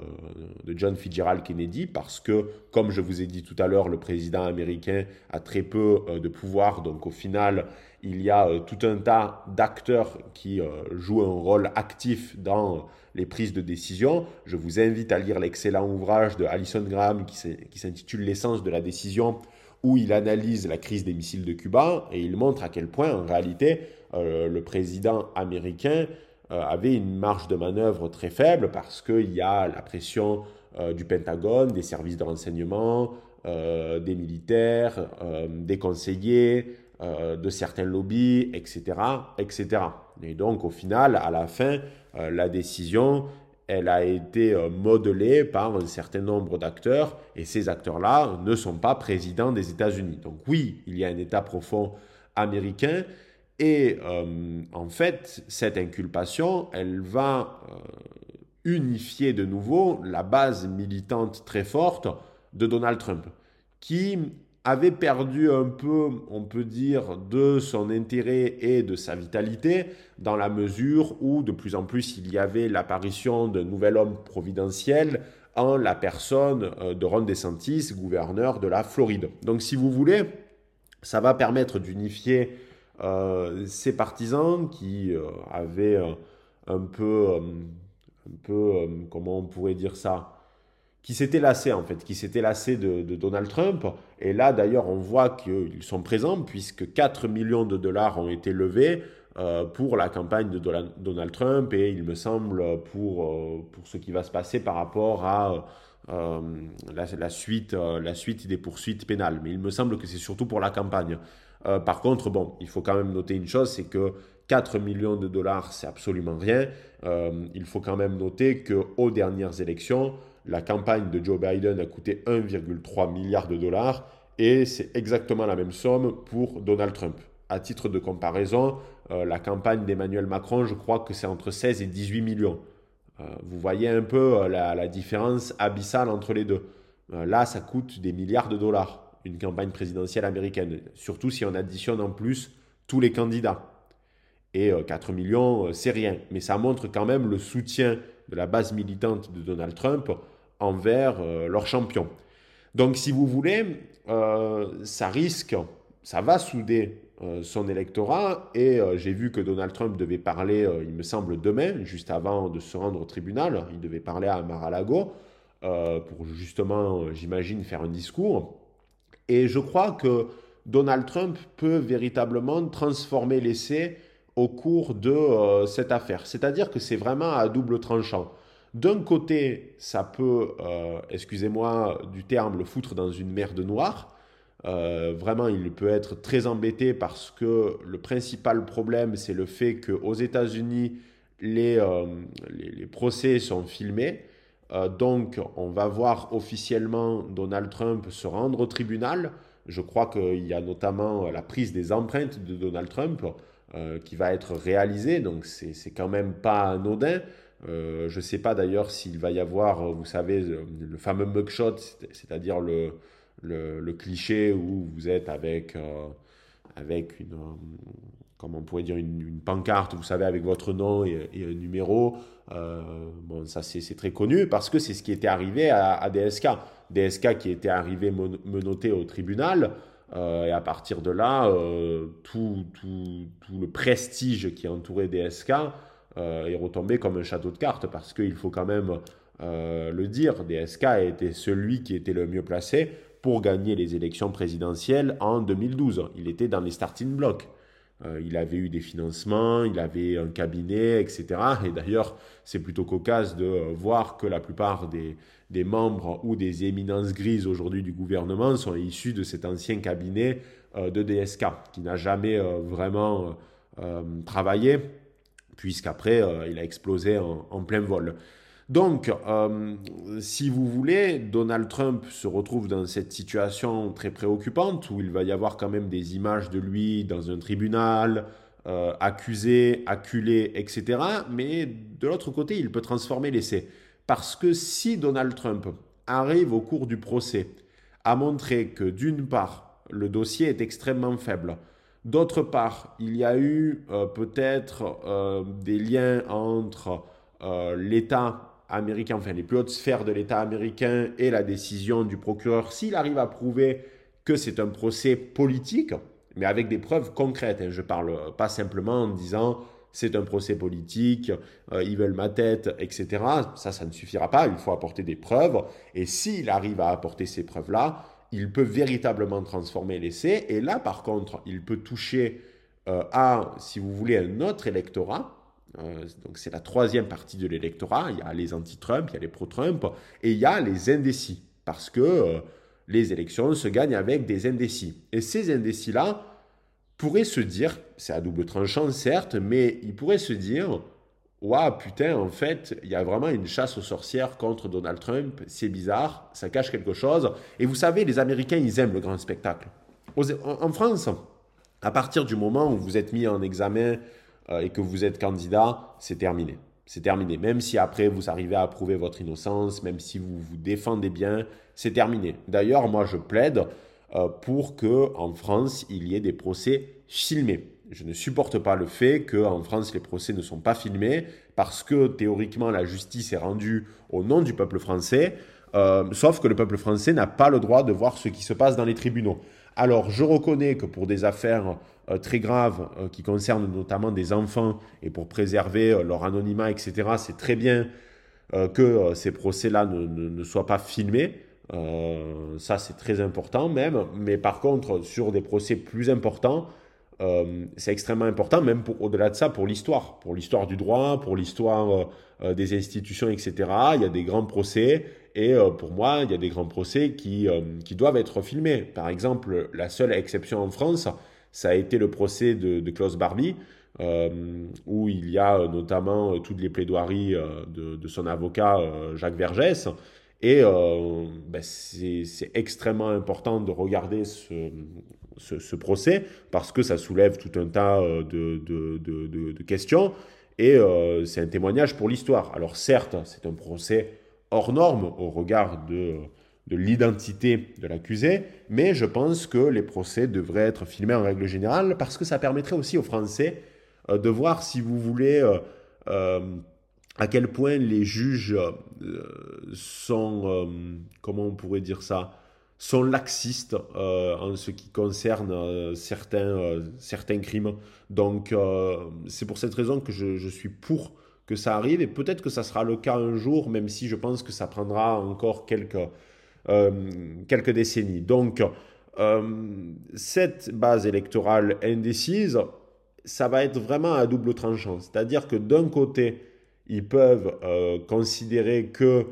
John Fitzgerald Kennedy parce que, comme je vous ai dit tout à l'heure, le président américain a très peu de pouvoir. Donc au final, il y a tout un tas d'acteurs qui jouent un rôle actif dans les prises de décision. Je vous invite à lire l'excellent ouvrage de Alison Graham qui s'intitule L'essence de la décision où il analyse la crise des missiles de Cuba et il montre à quel point, en réalité, euh, le président américain euh, avait une marge de manœuvre très faible parce qu'il y a la pression euh, du Pentagone, des services de renseignement, des militaires, des conseillers, de certains lobbies, etc., etc. Et donc, au final, à la fin, la décision elle a été euh, modelée par un certain nombre d'acteurs et ces acteurs-là ne sont pas présidents des États-Unis. Donc oui, il y a un État profond américain et euh, en fait, cette inculpation, elle va euh, unifier de nouveau la base militante très forte de Donald Trump, qui avait perdu un peu, on peut dire, de son intérêt et de sa vitalité, dans la mesure où de plus en plus il y avait l'apparition d'un nouvel homme providentiel en la personne euh, de Ron DeSantis, gouverneur de la Floride. Donc si vous voulez, ça va permettre d'unifier euh, ces partisans qui euh, avaient un peu, un peu, comment on pourrait dire ça, qui s'étaient lassés en fait, qui s'étaient lassés de, Donald Trump. Et là d'ailleurs on voit qu'ils sont présents puisque 4 millions de dollars ont été levés euh, pour la campagne de Donald Trump et il me semble pour, euh, ce qui va se passer par rapport à euh, la, suite, la suite des poursuites pénales. Mais il me semble que c'est surtout pour la campagne. Par contre, bon, il faut quand même noter une chose, c'est que 4 millions de dollars, c'est absolument rien. il faut quand même noter qu'aux dernières élections, la campagne de Joe Biden a coûté 1,3 milliard de dollars et c'est exactement la même somme pour Donald Trump. À titre de comparaison, euh, la campagne d'Emmanuel Macron, je crois que c'est entre 16 et 18 millions. Euh, vous voyez un peu euh, la, différence abyssale entre les deux. là, ça coûte des milliards de dollars, une campagne présidentielle américaine, surtout si on additionne en plus tous les candidats. Et 4 millions, c'est rien. Mais ça montre quand même le soutien de la base militante de Donald Trump envers euh, leur champion. Donc si vous voulez, euh, ça risque, ça va souder euh, son électorat et j'ai vu que Donald Trump devait parler, il me semble, demain, juste avant de se rendre au tribunal, il devait parler à Mar-a-Lago pour justement, j'imagine, faire un discours. Et je crois que Donald Trump peut véritablement transformer l'essai au cours de cette affaire. C'est-à-dire que c'est vraiment à double tranchant. D'un côté, ça peut, euh, excusez-moi du terme, le foutre dans une mer de noir. Euh, vraiment, il peut être très embêté parce que le principal problème, c'est le fait qu'aux États-Unis, les, les, procès sont filmés. Donc, on va voir officiellement Donald Trump se rendre au tribunal. Je crois qu'il y a notamment la prise des empreintes de Donald Trump qui va être réalisée. Donc, c'est quand même pas anodin. je ne sais pas d'ailleurs s'il va y avoir, vous savez, le fameux mugshot, c'est-à-dire le, le, cliché où vous êtes avec, euh, avec une, euh, comment on pourrait dire, une, pancarte, vous savez, avec votre nom et, un numéro. Euh, bon, ça c'est très connu parce que c'est ce qui était arrivé à, DSK. DSK qui était arrivé menotté au tribunal. et à partir de là, tout, tout, tout, le prestige qui entourait DSK est retombé comme un château de cartes parce qu'il faut quand même le dire, DSK était celui qui était le mieux placé pour gagner les élections présidentielles en 2012. Il était dans les starting blocks. Euh, il avait eu des financements, il avait un cabinet, etc. Et d'ailleurs, c'est plutôt cocasse de euh, voir que la plupart des, membres ou des éminences grises aujourd'hui du gouvernement sont issus de cet ancien cabinet euh, de DSK, qui n'a jamais vraiment travaillé, puisqu'après, il a explosé en plein vol. Donc, euh, si vous voulez, Donald Trump se retrouve dans cette situation très préoccupante où il va y avoir quand même des images de lui dans un tribunal, euh, accusé, acculé, etc. Mais de l'autre côté, il peut transformer l'essai. Parce que si Donald Trump arrive au cours du procès à montrer que d'une part, le dossier est extrêmement faible, d'autre part, il y a eu euh, peut-être des liens entre l'État américain, enfin les plus hautes sphères de l'État américain et la décision du procureur, s'il arrive à prouver que c'est un procès politique, mais avec des preuves concrètes. Hein, je ne parle pas simplement en disant c'est un procès politique, euh, ils veulent ma tête, etc. Ça, ça ne suffira pas, il faut apporter des preuves. Et s'il arrive à apporter ces preuves-là, il peut véritablement transformer l'essai. Et là, par contre, il peut toucher euh, à, si vous voulez, un autre électorat euh, donc c'est la troisième partie de l'électorat. Il y a les anti-Trump, il y a les pro-Trump et il y a les indécis. Parce que euh, les élections se gagnent avec des indécis. Et ces indécis-là pourraient se dire, c'est à double tranchant certes, mais ils pourraient se dire, waouh putain, en fait, il y a vraiment une chasse aux sorcières contre Donald Trump, c'est bizarre, ça cache quelque chose. Et vous savez, les Américains, ils aiment le grand spectacle. En France, à partir du moment où vous êtes mis en examen et que vous êtes candidat, c'est terminé. C'est terminé. Même si après vous arrivez à prouver votre innocence, même si vous vous défendez bien, c'est terminé. D'ailleurs, moi je plaide euh, pour que en France il y ait des procès filmés. Je ne supporte pas le fait qu'en France les procès ne sont pas filmés parce que théoriquement la justice est rendue au nom du peuple français, euh, sauf que le peuple français n'a pas le droit de voir ce qui se passe dans les tribunaux. Alors je reconnais que pour des affaires euh, très graves euh, qui concernent notamment des enfants et pour préserver euh, leur anonymat, etc., c'est très bien que ces procès-là ne, soient pas filmés. ça, c'est très important même. Mais par contre, sur des procès plus importants, c'est extrêmement important, même au-delà de ça, pour l'histoire, pour l'histoire du droit, pour l'histoire des institutions, etc. Il y a des grands procès et pour moi, il y a des grands procès qui, qui doivent être filmés. Par exemple, la seule exception en France, ça a été le procès de, Klaus Barbie, euh, où il y a euh, notamment euh, toutes les plaidoiries de, son avocat Jacques Vergès. Et ben, c'est extrêmement important de regarder ce, procès parce que ça soulève tout un tas de, de questions et c'est un témoignage pour l'histoire. Alors certes, c'est un procès hors norme au regard de de l'identité de l'accusé, mais je pense que les procès devraient être filmés en règle générale parce que ça permettrait aussi aux Français euh, de voir, si vous voulez, euh, euh, à quel point les juges sont, comment on pourrait dire ça, sont laxistes en ce qui concerne certains, certains crimes. Donc c'est pour cette raison que je, je suis pour que ça arrive et peut-être que ça sera le cas un jour, même si je pense que ça prendra encore quelques quelques décennies. Donc, euh, cette base électorale indécise, ça va être vraiment à double tranchant. C'est-à-dire que d'un côté, ils peuvent euh, considérer que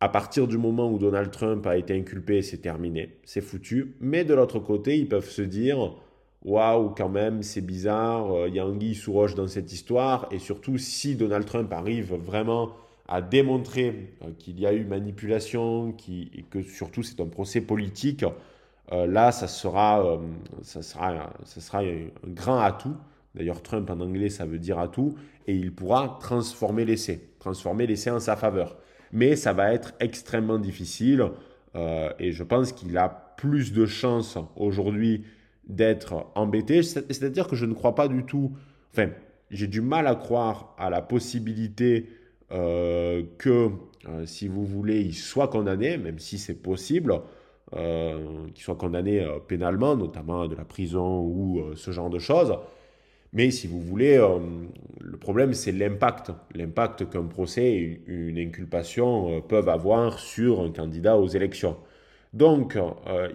à partir du moment où Donald Trump a été inculpé, c'est terminé, c'est foutu. Mais de l'autre côté, ils peuvent se dire waouh, quand même, c'est bizarre, il y a sous roche dans cette histoire. Et surtout, si Donald Trump arrive vraiment à démontrer qu'il y a eu manipulation, que surtout c'est un procès politique, là, ça sera, ça, sera, ça sera un grand atout. D'ailleurs, Trump en anglais, ça veut dire atout. Et il pourra transformer l'essai, transformer l'essai en sa faveur. Mais ça va être extrêmement difficile. et je pense qu'il a plus de chances aujourd'hui d'être embêté. C'est-à-dire que je ne crois pas du tout, enfin, j'ai du mal à croire à la possibilité euh, que, euh, si vous voulez, il soit condamné, même si c'est possible, euh, qu'il soit condamné pénalement, notamment de la prison ou ce genre de choses. Mais si vous voulez, le problème, c'est l'impact. L'impact qu'un procès et une inculpation peuvent avoir sur un candidat aux élections. Donc,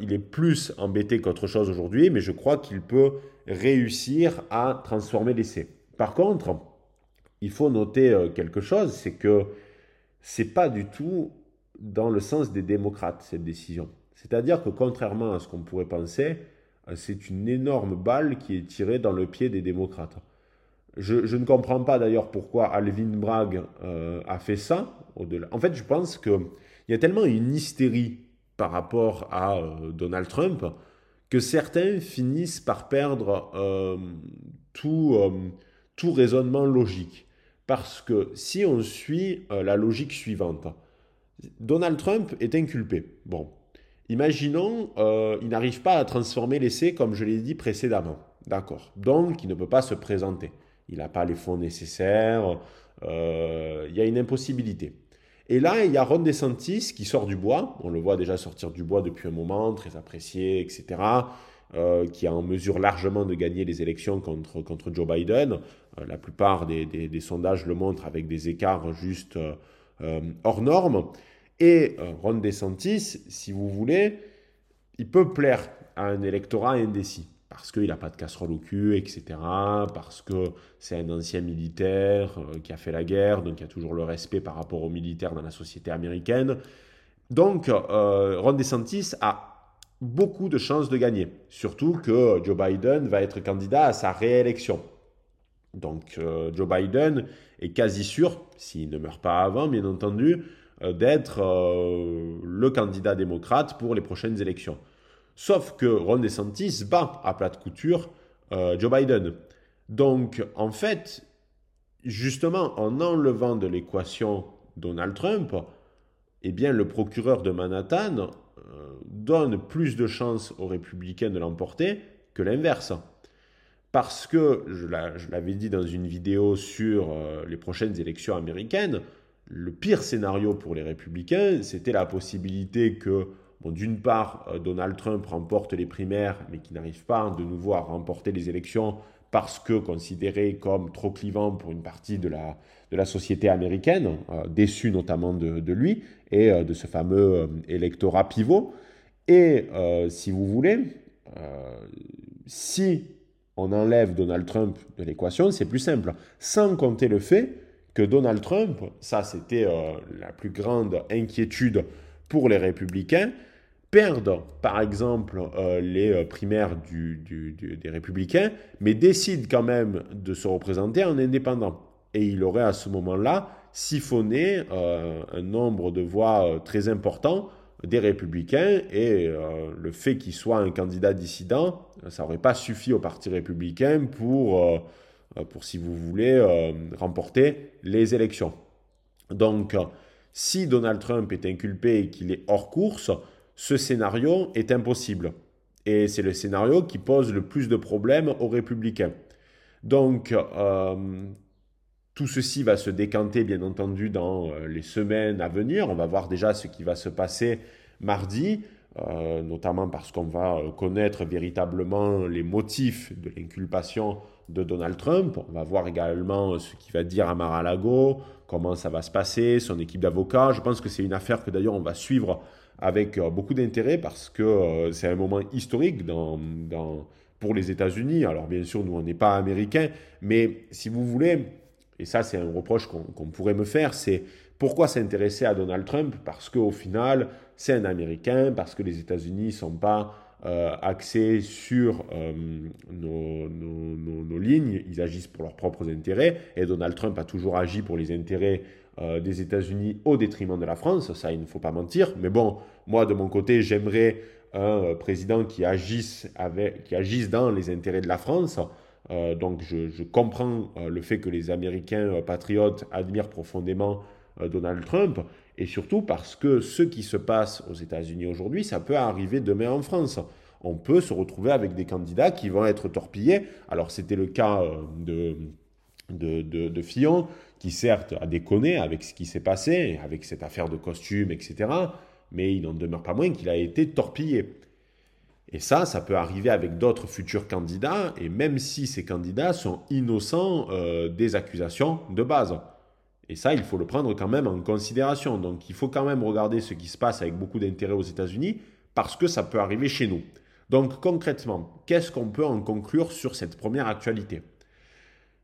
il est plus embêté qu'autre chose aujourd'hui, mais je crois qu'il peut réussir à transformer l'essai. Par contre, il faut noter euh, quelque chose, c'est que c'est pas du tout dans le sens des démocrates cette décision. C'est-à-dire que contrairement à ce qu'on pourrait penser, euh, c'est une énorme balle qui est tirée dans le pied des démocrates. Je, ne comprends pas d'ailleurs pourquoi Alvin Bragg a fait ça. En fait, je pense qu'il y a tellement une hystérie par rapport à euh, Donald Trump que certains finissent par perdre euh, euh, tout raisonnement logique. Parce que si on suit la logique suivante, Donald Trump est inculpé. Bon, imaginons, il n'arrive pas à transformer l'essai comme je l'ai dit précédemment. D'accord. Donc, il ne peut pas se présenter. Il n'a pas les fonds nécessaires. il y a une impossibilité. Et là, il y a Ron DeSantis qui sort du bois. On le voit déjà sortir du bois depuis un moment, très apprécié, etc. Euh, qui est en mesure largement de gagner les élections contre, contre Joe Biden. Euh, la plupart des, sondages le montrent avec des écarts juste euh, hors normes. Et Ron DeSantis, si vous voulez, il peut plaire à un électorat indécis parce qu'il n'a pas de casserole au cul, etc., parce que c'est un ancien militaire euh, qui a fait la guerre, donc il y a toujours le respect par rapport aux militaires dans la société américaine. Donc, euh, Ron DeSantis a beaucoup de chances de gagner, surtout que Joe Biden va être candidat à sa réélection. Donc, euh, Joe Biden est quasi sûr, s'il ne meurt pas avant, bien entendu, d'être le candidat démocrate pour les prochaines élections. Sauf que Ron DeSantis bat à plate couture euh, Joe Biden. Donc, en fait, justement, en enlevant de l'équation Donald Trump, eh bien, le procureur de Manhattan euh, donne plus de chances aux républicains de l'emporter que l'inverse. Parce que, je l'avais dit dans une vidéo sur euh, les prochaines élections américaines, le pire scénario pour les républicains, c'était la possibilité que d'une part, euh, Donald Trump remporte les primaires, mais qui n'arrive pas de nouveau à remporter les élections parce que considéré comme trop clivant pour une partie de la, société américaine, euh, déçu notamment de, lui et euh, de ce fameux électorat pivot. Et si vous voulez, si on enlève Donald Trump de l'équation, c'est plus simple. Sans compter le fait que Donald Trump, ça c'était la plus grande inquiétude pour les républicains, perdent, par exemple, euh, les euh, primaires des républicains, mais décident quand même de se représenter en indépendant. Et il aurait à ce moment-là siphonné euh, un nombre de voix très important des républicains et le fait qu'il soit un candidat dissident, ça n'aurait pas suffi au Parti républicain pour, pour si vous voulez, remporter les élections. Donc, si Donald Trump est inculpé et qu'il est hors course, ce scénario est impossible. Et c'est le scénario qui pose le plus de problèmes aux républicains. Donc, euh, tout ceci va se décanter, bien entendu, dans euh, les semaines à venir. On va voir déjà ce qui va se passer mardi, euh, notamment parce qu'on va connaître véritablement les motifs de l'inculpation de Donald Trump. On va voir également ce qu'il va dire à Mar-a-Lago, comment ça va se passer, son équipe d'avocats. Je pense que c'est une affaire que d'ailleurs on va suivre avec euh, beaucoup d'intérêt parce que euh, c'est un moment historique pour les États-Unis. Alors bien sûr, nous, on n'est pas américains, mais si vous voulez, et ça c'est un reproche qu'on pourrait me faire, c'est pourquoi s'intéresser à Donald Trump? Parce qu'au final, c'est un Américain, parce que les États-Unis ne sont pas axés sur nos, nos, lignes, ils agissent pour leurs propres intérêts, et Donald Trump a toujours agi pour les intérêts des États-Unis au détriment de la France, ça il ne faut pas mentir, mais bon, moi de mon côté, j'aimerais un président qui agisse, qui agisse dans les intérêts de la France, euh, donc je, comprends euh, le fait que les Américains euh, patriotes admirent profondément Donald Trump, et surtout parce que ce qui se passe aux États-Unis aujourd'hui, ça peut arriver demain en France. On peut se retrouver avec des candidats qui vont être torpillés. Alors c'était le cas de, de, de, Fillon, qui certes a déconné avec ce qui s'est passé, avec cette affaire de costume, etc. Mais il n'en demeure pas moins qu'il a été torpillé. Et ça, ça peut arriver avec d'autres futurs candidats, et même si ces candidats sont innocents euh, des accusations de base. Et ça, il faut le prendre quand même en considération. Donc il faut quand même regarder ce qui se passe avec beaucoup d'intérêt aux États-Unis, parce que ça peut arriver chez nous. Donc concrètement, qu'est-ce qu'on peut en conclure sur cette première actualité?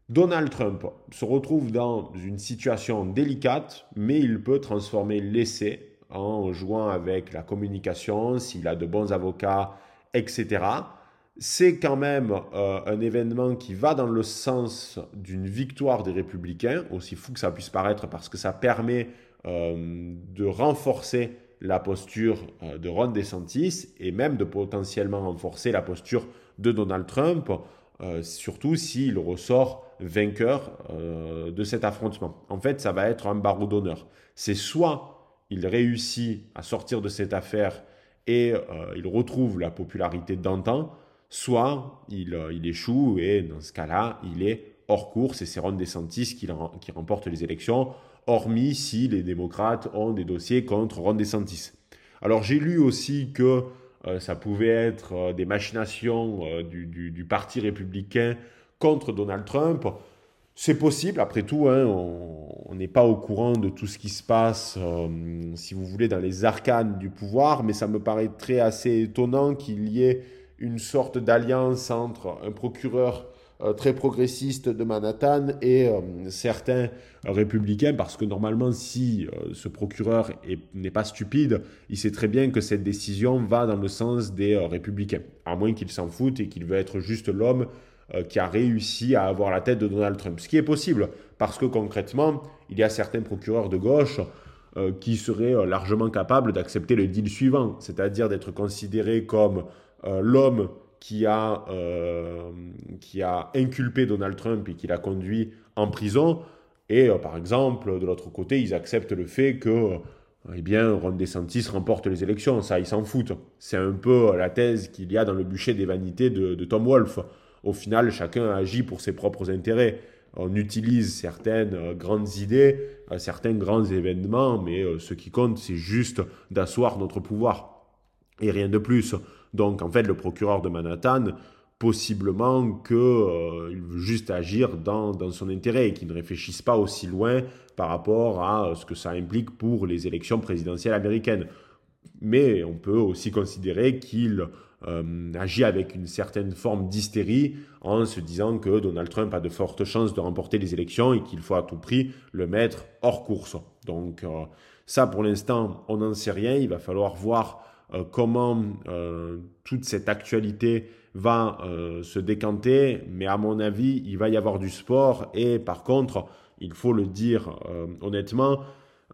Donald Trump se retrouve dans une situation délicate, mais il peut transformer l'essai en jouant avec la communication, s'il a de bons avocats, etc. C'est quand même euh, un événement qui va dans le sens d'une victoire des républicains, aussi fou que ça puisse paraître, parce que ça permet euh, de renforcer la posture euh, de Ron DeSantis et même de potentiellement renforcer la posture de Donald Trump, surtout s'il ressort vainqueur de cet affrontement. En fait, ça va être un barreau d'honneur. C'est soit il réussit à sortir de cette affaire et il retrouve la popularité d'antan, soit il, euh, il, échoue et dans ce cas-là, il est hors course et c'est Ron DeSantis qui, qui remporte les élections, hormis si les démocrates ont des dossiers contre Ron DeSantis. Alors j'ai lu aussi que euh, ça pouvait être des machinations du, Parti républicain contre Donald Trump. C'est possible, après tout, hein, on n'est pas au courant de tout ce qui se passe, euh, si vous voulez, dans les arcanes du pouvoir, mais ça me paraît très assez étonnant qu'il y ait une sorte d'alliance entre un procureur euh, très progressiste de Manhattan et euh, certains républicains, parce que normalement, si ce procureur n'est pas stupide, il sait très bien que cette décision va dans le sens des républicains, à moins qu'il s'en foute et qu'il veut être juste l'homme euh, qui a réussi à avoir la tête de Donald Trump. Ce qui est possible, parce que concrètement, il y a certains procureurs de gauche euh, qui seraient euh, largement capables d'accepter le deal suivant, c'est-à-dire d'être considérés comme l'homme qui a, qui a inculpé Donald Trump et qui l'a conduit en prison. Et par exemple, de l'autre côté, ils acceptent le fait que eh bien, Ron DeSantis remporte les élections. Ça, ils s'en foutent. C'est un peu la thèse qu'il y a dans le bûcher des vanités de, de Tom Wolfe au final, chacun agit pour ses propres intérêts. On utilise certaines euh, grandes idées, euh, certains grands événements, mais euh, ce qui compte, c'est juste d'asseoir notre pouvoir et rien de plus. Donc, en fait, le procureur de Manhattan, possiblement qu'il veut juste agir dans, dans son intérêt et qu'il ne réfléchisse pas aussi loin par rapport à ce que ça implique pour les élections présidentielles américaines. Mais on peut aussi considérer qu'il euh, agit avec une certaine forme d'hystérie en se disant que Donald Trump a de fortes chances de remporter les élections et qu'il faut à tout prix le mettre hors course. Donc euh, ça, pour l'instant, on n'en sait rien. Il va falloir voir euh, comment toute cette actualité va se décanter. Mais à mon avis, il va y avoir du sport. Et par contre, il faut le dire honnêtement,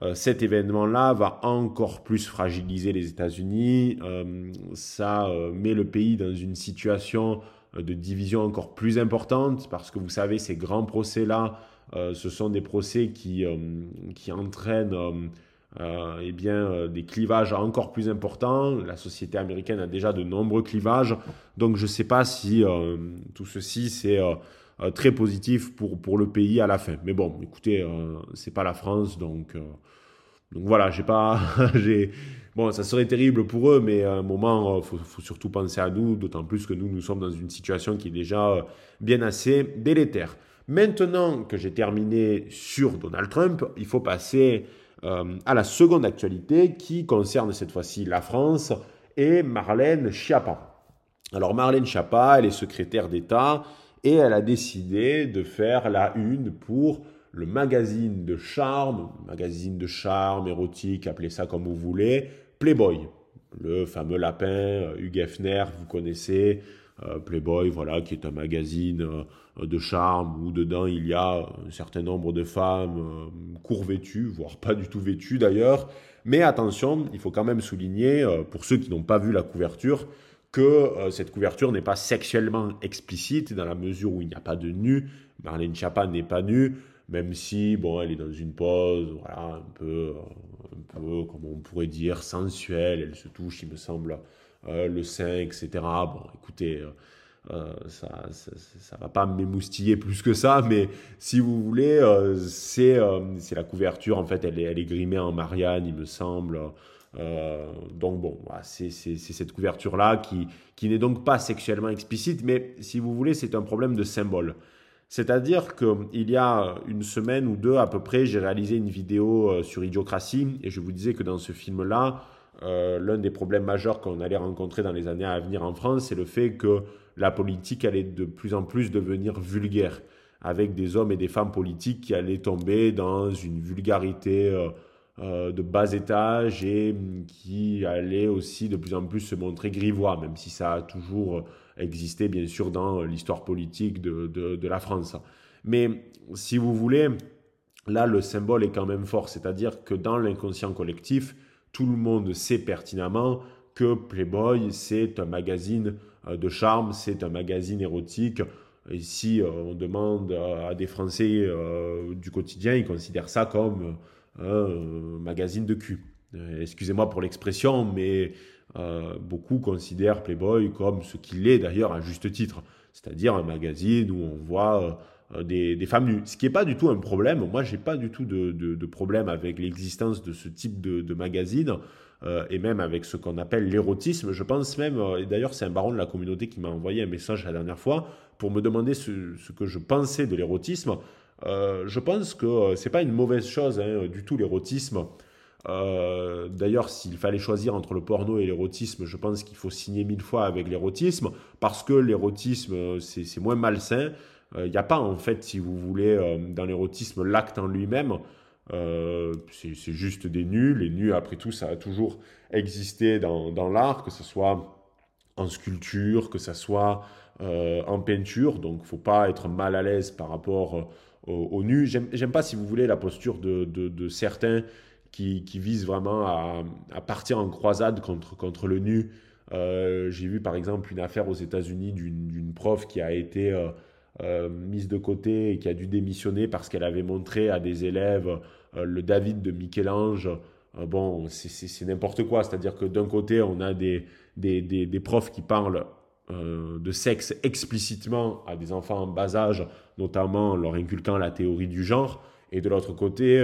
euh, cet événement-là va encore plus fragiliser les États-Unis. Euh, ça euh, met le pays dans une situation de division encore plus importante parce que vous savez, ces grands procès-là, ce sont des procès qui, qui entraînent eh bien, des clivages encore plus importants. La société américaine a déjà de nombreux clivages. Donc je ne sais pas si tout ceci, c'est euh, très positif pour, pour le pays à la fin. Mais bon, écoutez, euh, c'est pas la France, donc, euh, donc voilà, j'ai pas, j'ai, bon, ça serait terrible pour eux, mais à un moment, il faut, surtout penser à nous, d'autant plus que nous, nous sommes dans une situation qui est déjà bien assez délétère. Maintenant que j'ai terminé sur Donald Trump, il faut passer à la seconde actualité qui concerne cette fois-ci la France et Marlène Schiappa. Alors Marlène Schiappa, elle est secrétaire d'État et elle a décidé de faire la une pour le magazine de charme, magazine de charme érotique, appelez ça comme vous voulez, Playboy. le fameux lapin, Hugh Hefner, vous connaissez, Playboy, voilà, qui est un magazine de charme où dedans il y a un certain nombre de femmes court vêtues, voire pas du tout vêtues d'ailleurs. Mais attention, il faut quand même souligner, pour ceux qui n'ont pas vu la couverture, que cette couverture n'est pas sexuellement explicite dans la mesure où il n'y a pas de nu. Marlène Chapa n'est pas nue même si, bon, elle est dans une pause, voilà, un peu, un peu, comme on pourrait dire, sensuelle, elle se touche, il me semble, euh, le sein, etc. Bon, écoutez, euh, euh, ça, ça, va pas m'émoustiller plus que ça, mais si vous voulez, c'est la couverture, en fait, elle est, elle est grimée en Marianne, il me semble. donc bon, c'est cette couverture-là qui, qui n'est donc pas sexuellement explicite, mais si vous voulez, c'est un problème de symbole. C'est-à-dire qu'il y a une semaine ou deux à peu près, j'ai réalisé une vidéo sur Idiocratie et je vous disais que dans ce film-là, euh, l'un des problèmes majeurs qu'on allait rencontrer dans les années à venir en France, c'est le fait que la politique allait de plus en plus devenir vulgaire, avec des hommes et des femmes politiques qui allaient tomber dans une vulgarité euh, de bas étage et qui allaient aussi de plus en plus se montrer grivois, même si ça a toujours existait bien sûr dans l'histoire politique de, la France. Mais si vous voulez, là le symbole est quand même fort, c'est-à-dire que dans l'inconscient collectif, tout le monde sait pertinemment que Playboy, c'est un magazine euh, de charme, c'est un magazine érotique. Et si euh, on demande à des Français euh, du quotidien, ils considèrent ça comme un magazine de cul. Excusez-moi pour l'expression, mais beaucoup considèrent Playboy comme ce qu'il est d'ailleurs à juste titre, c'est-à-dire un magazine où on voit euh, des, femmes nues. Ce qui n'est pas du tout un problème. Moi, j'ai pas du tout de, problème avec l'existence de ce type de, magazine. Euh, et même avec ce qu'on appelle l'érotisme. Je pense même, et d'ailleurs c'est un baron de la communauté qui m'a envoyé un message la dernière fois pour me demander ce, que je pensais de l'érotisme. je pense que c'est pas une mauvaise chose hein, du tout l'érotisme. Euh, d'ailleurs, s'il fallait choisir entre le porno et l'érotisme, je pense qu'il faut signer mille fois avec l'érotisme, parce que l'érotisme, c'est moins malsain. Il euh, n'y a pas, en fait, si vous voulez, euh, dans l'érotisme, l'acte en lui-même. c'est juste des nus. Les nus, après tout, ça a toujours existé dans, dans l'art, que ce soit en sculpture, que ce soit en peinture. Donc, il ne faut pas être mal à l'aise par rapport aux, nus. J'aime pas, si vous voulez, la posture de, de, certains qui, qui vise vraiment à, partir en croisade contre, contre le nu. Euh, j'ai vu par exemple une affaire aux États-Unis d'une prof qui a été euh, euh, mise de côté et qui a dû démissionner parce qu'elle avait montré à des élèves le David de Michel-Ange. bon, c'est n'importe quoi. C'est-à-dire que d'un côté, on a des, des, des, des profs qui parlent de sexe explicitement à des enfants en bas âge, notamment en leur inculquant la théorie du genre. Et de l'autre côté,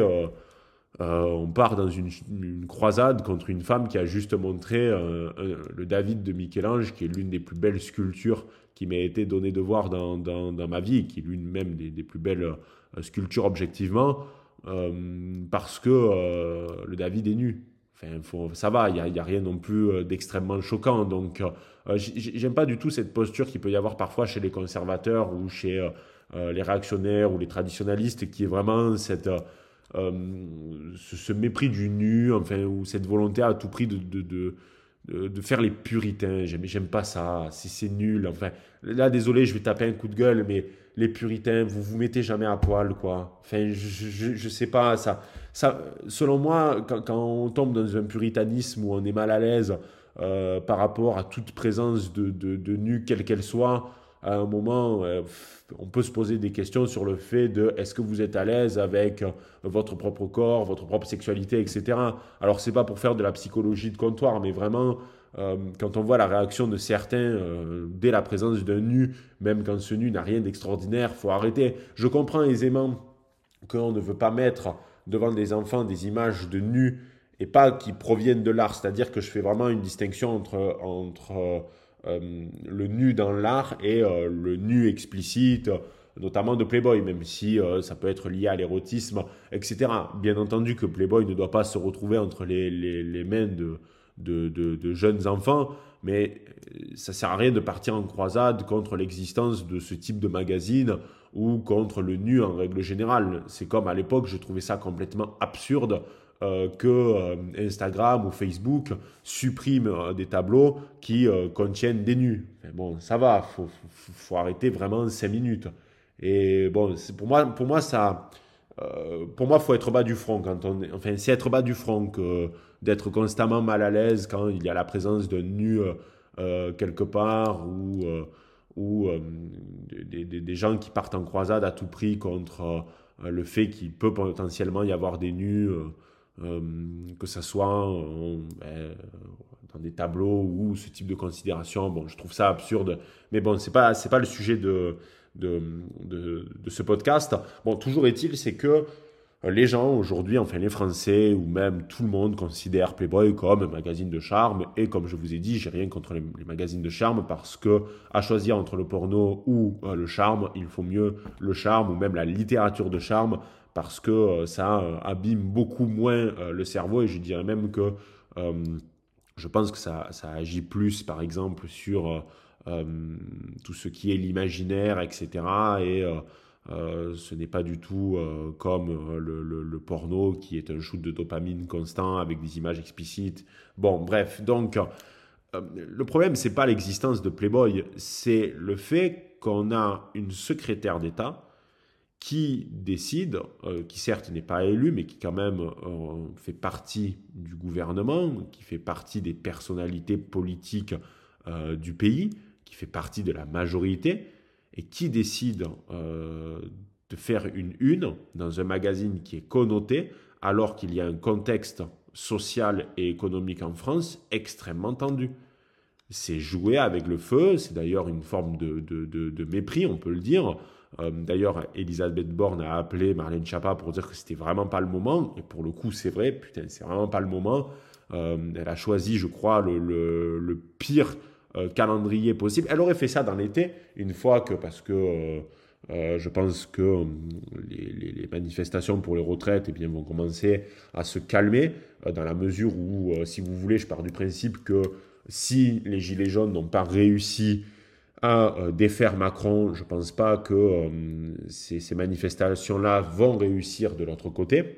euh, on part dans une, croisade contre une femme qui a juste montré euh, le David de Michel-Ange, qui est l'une des plus belles sculptures qui m'a été donnée de voir dans, ma vie, qui est l'une même des, plus belles euh, sculptures objectivement, parce que le David est nu. Enfin, ça va, il n'y a, a, rien non plus d'extrêmement choquant. Donc, j'aime pas du tout cette posture qu'il peut y avoir parfois chez les conservateurs ou chez les réactionnaires ou les traditionalistes, qui est vraiment cette euh, ce, mépris du nu, enfin, ou cette volonté à tout prix de, de, de, de faire les puritains. J'aime, pas ça, c'est, nul. Enfin, là, désolé, je vais taper un coup de gueule, mais les puritains, vous vous mettez jamais à poil, quoi. Enfin, je, je, je sais pas, ça, ça, selon moi, quand, on tombe dans un puritanisme où on est mal à l'aise euh, par rapport à toute présence de, de nu, quelle qu'elle soit, à un moment, euh, on peut se poser des questions sur le fait de est-ce que vous êtes à l'aise avec euh, votre propre corps, votre propre sexualité, etc. Alors, c'est pas pour faire de la psychologie de comptoir, mais vraiment, euh, quand on voit la réaction de certains dès la présence d'un nu, même quand ce nu n'a rien d'extraordinaire, faut arrêter. Je comprends aisément qu'on ne veut pas mettre devant des enfants des images de nus et pas qui proviennent de l'art. C'est-à-dire que je fais vraiment une distinction entre, entre le nu dans l'art et euh, le nu explicite, notamment de Playboy, même si euh, ça peut être lié à l'érotisme, etc. Bien entendu que Playboy ne doit pas se retrouver entre les, mains de, de, de, jeunes enfants, mais ça sert à rien de partir en croisade contre l'existence de ce type de magazine ou contre le nu en règle générale. C'est comme à l'époque, je trouvais ça complètement absurde que Instagram ou Facebook suppriment des tableaux qui contiennent des nus. bon, ça va, faut, faut, arrêter vraiment 5 minutes. Et bon, pour moi, pour moi, ça, pour moi, faut être bas du front enfin, c'est être bas du front que d'être constamment mal à l'aise quand il y a la présence d'un nu quelque part ou ou euh, des, gens qui partent en croisade à tout prix contre euh, le fait qu'il peut potentiellement y avoir des nus, euh, que ce soit ben, dans des tableaux ou ce type de considération. Bon, je trouve ça absurde, mais bon, c'est pas pas le sujet de de, de, ce podcast. Bon, toujours est-il, c'est que les gens aujourd'hui, enfin les Français ou même tout le monde considère Playboy comme un magazine de charme. Et comme je vous ai dit, j'ai rien contre les, magazines de charme parce que à choisir entre le porno ou euh, le charme, il faut mieux le charme ou même la littérature de charme parce que euh, ça euh, abîme beaucoup moins le cerveau et je dirais même que je pense que ça, ça, agit plus par exemple sur tout ce qui est l'imaginaire, etc. Et euh, ce n'est pas du tout euh, comme euh, le, porno qui est un shoot de dopamine constant avec des images explicites. Bon, bref, donc le problème c'est pas l'existence de Playboy, c'est le fait qu'on a une secrétaire d'État qui décide, qui certes n'est pas élue, mais qui quand même fait partie du gouvernement, qui fait partie des personnalités politiques du pays, qui fait partie de la majorité, et qui décide euh, de faire une une dans un magazine qui est connoté alors qu'il y a un contexte social et économique en France extrêmement tendu. C'est jouer avec le feu, c'est d'ailleurs une forme de, de, de, mépris, on peut le dire. Euh, d'ailleurs, Elisabeth Borne a appelé Marlène Schiappa pour dire que c'était vraiment pas le moment. Et pour le coup, c'est vrai, putain, c'est vraiment pas le moment. Euh, elle a choisi, je crois, le, pire euh, calendrier possible. Elle aurait fait ça dans l'été, une fois que, parce que je pense que les, manifestations pour les retraites eh bien, vont commencer à se calmer, dans la mesure où, si vous voulez, je pars du principe que si les Gilets jaunes n'ont pas réussi à défaire Macron, je ne pense pas que ces, ces manifestations-là vont réussir de l'autre côté.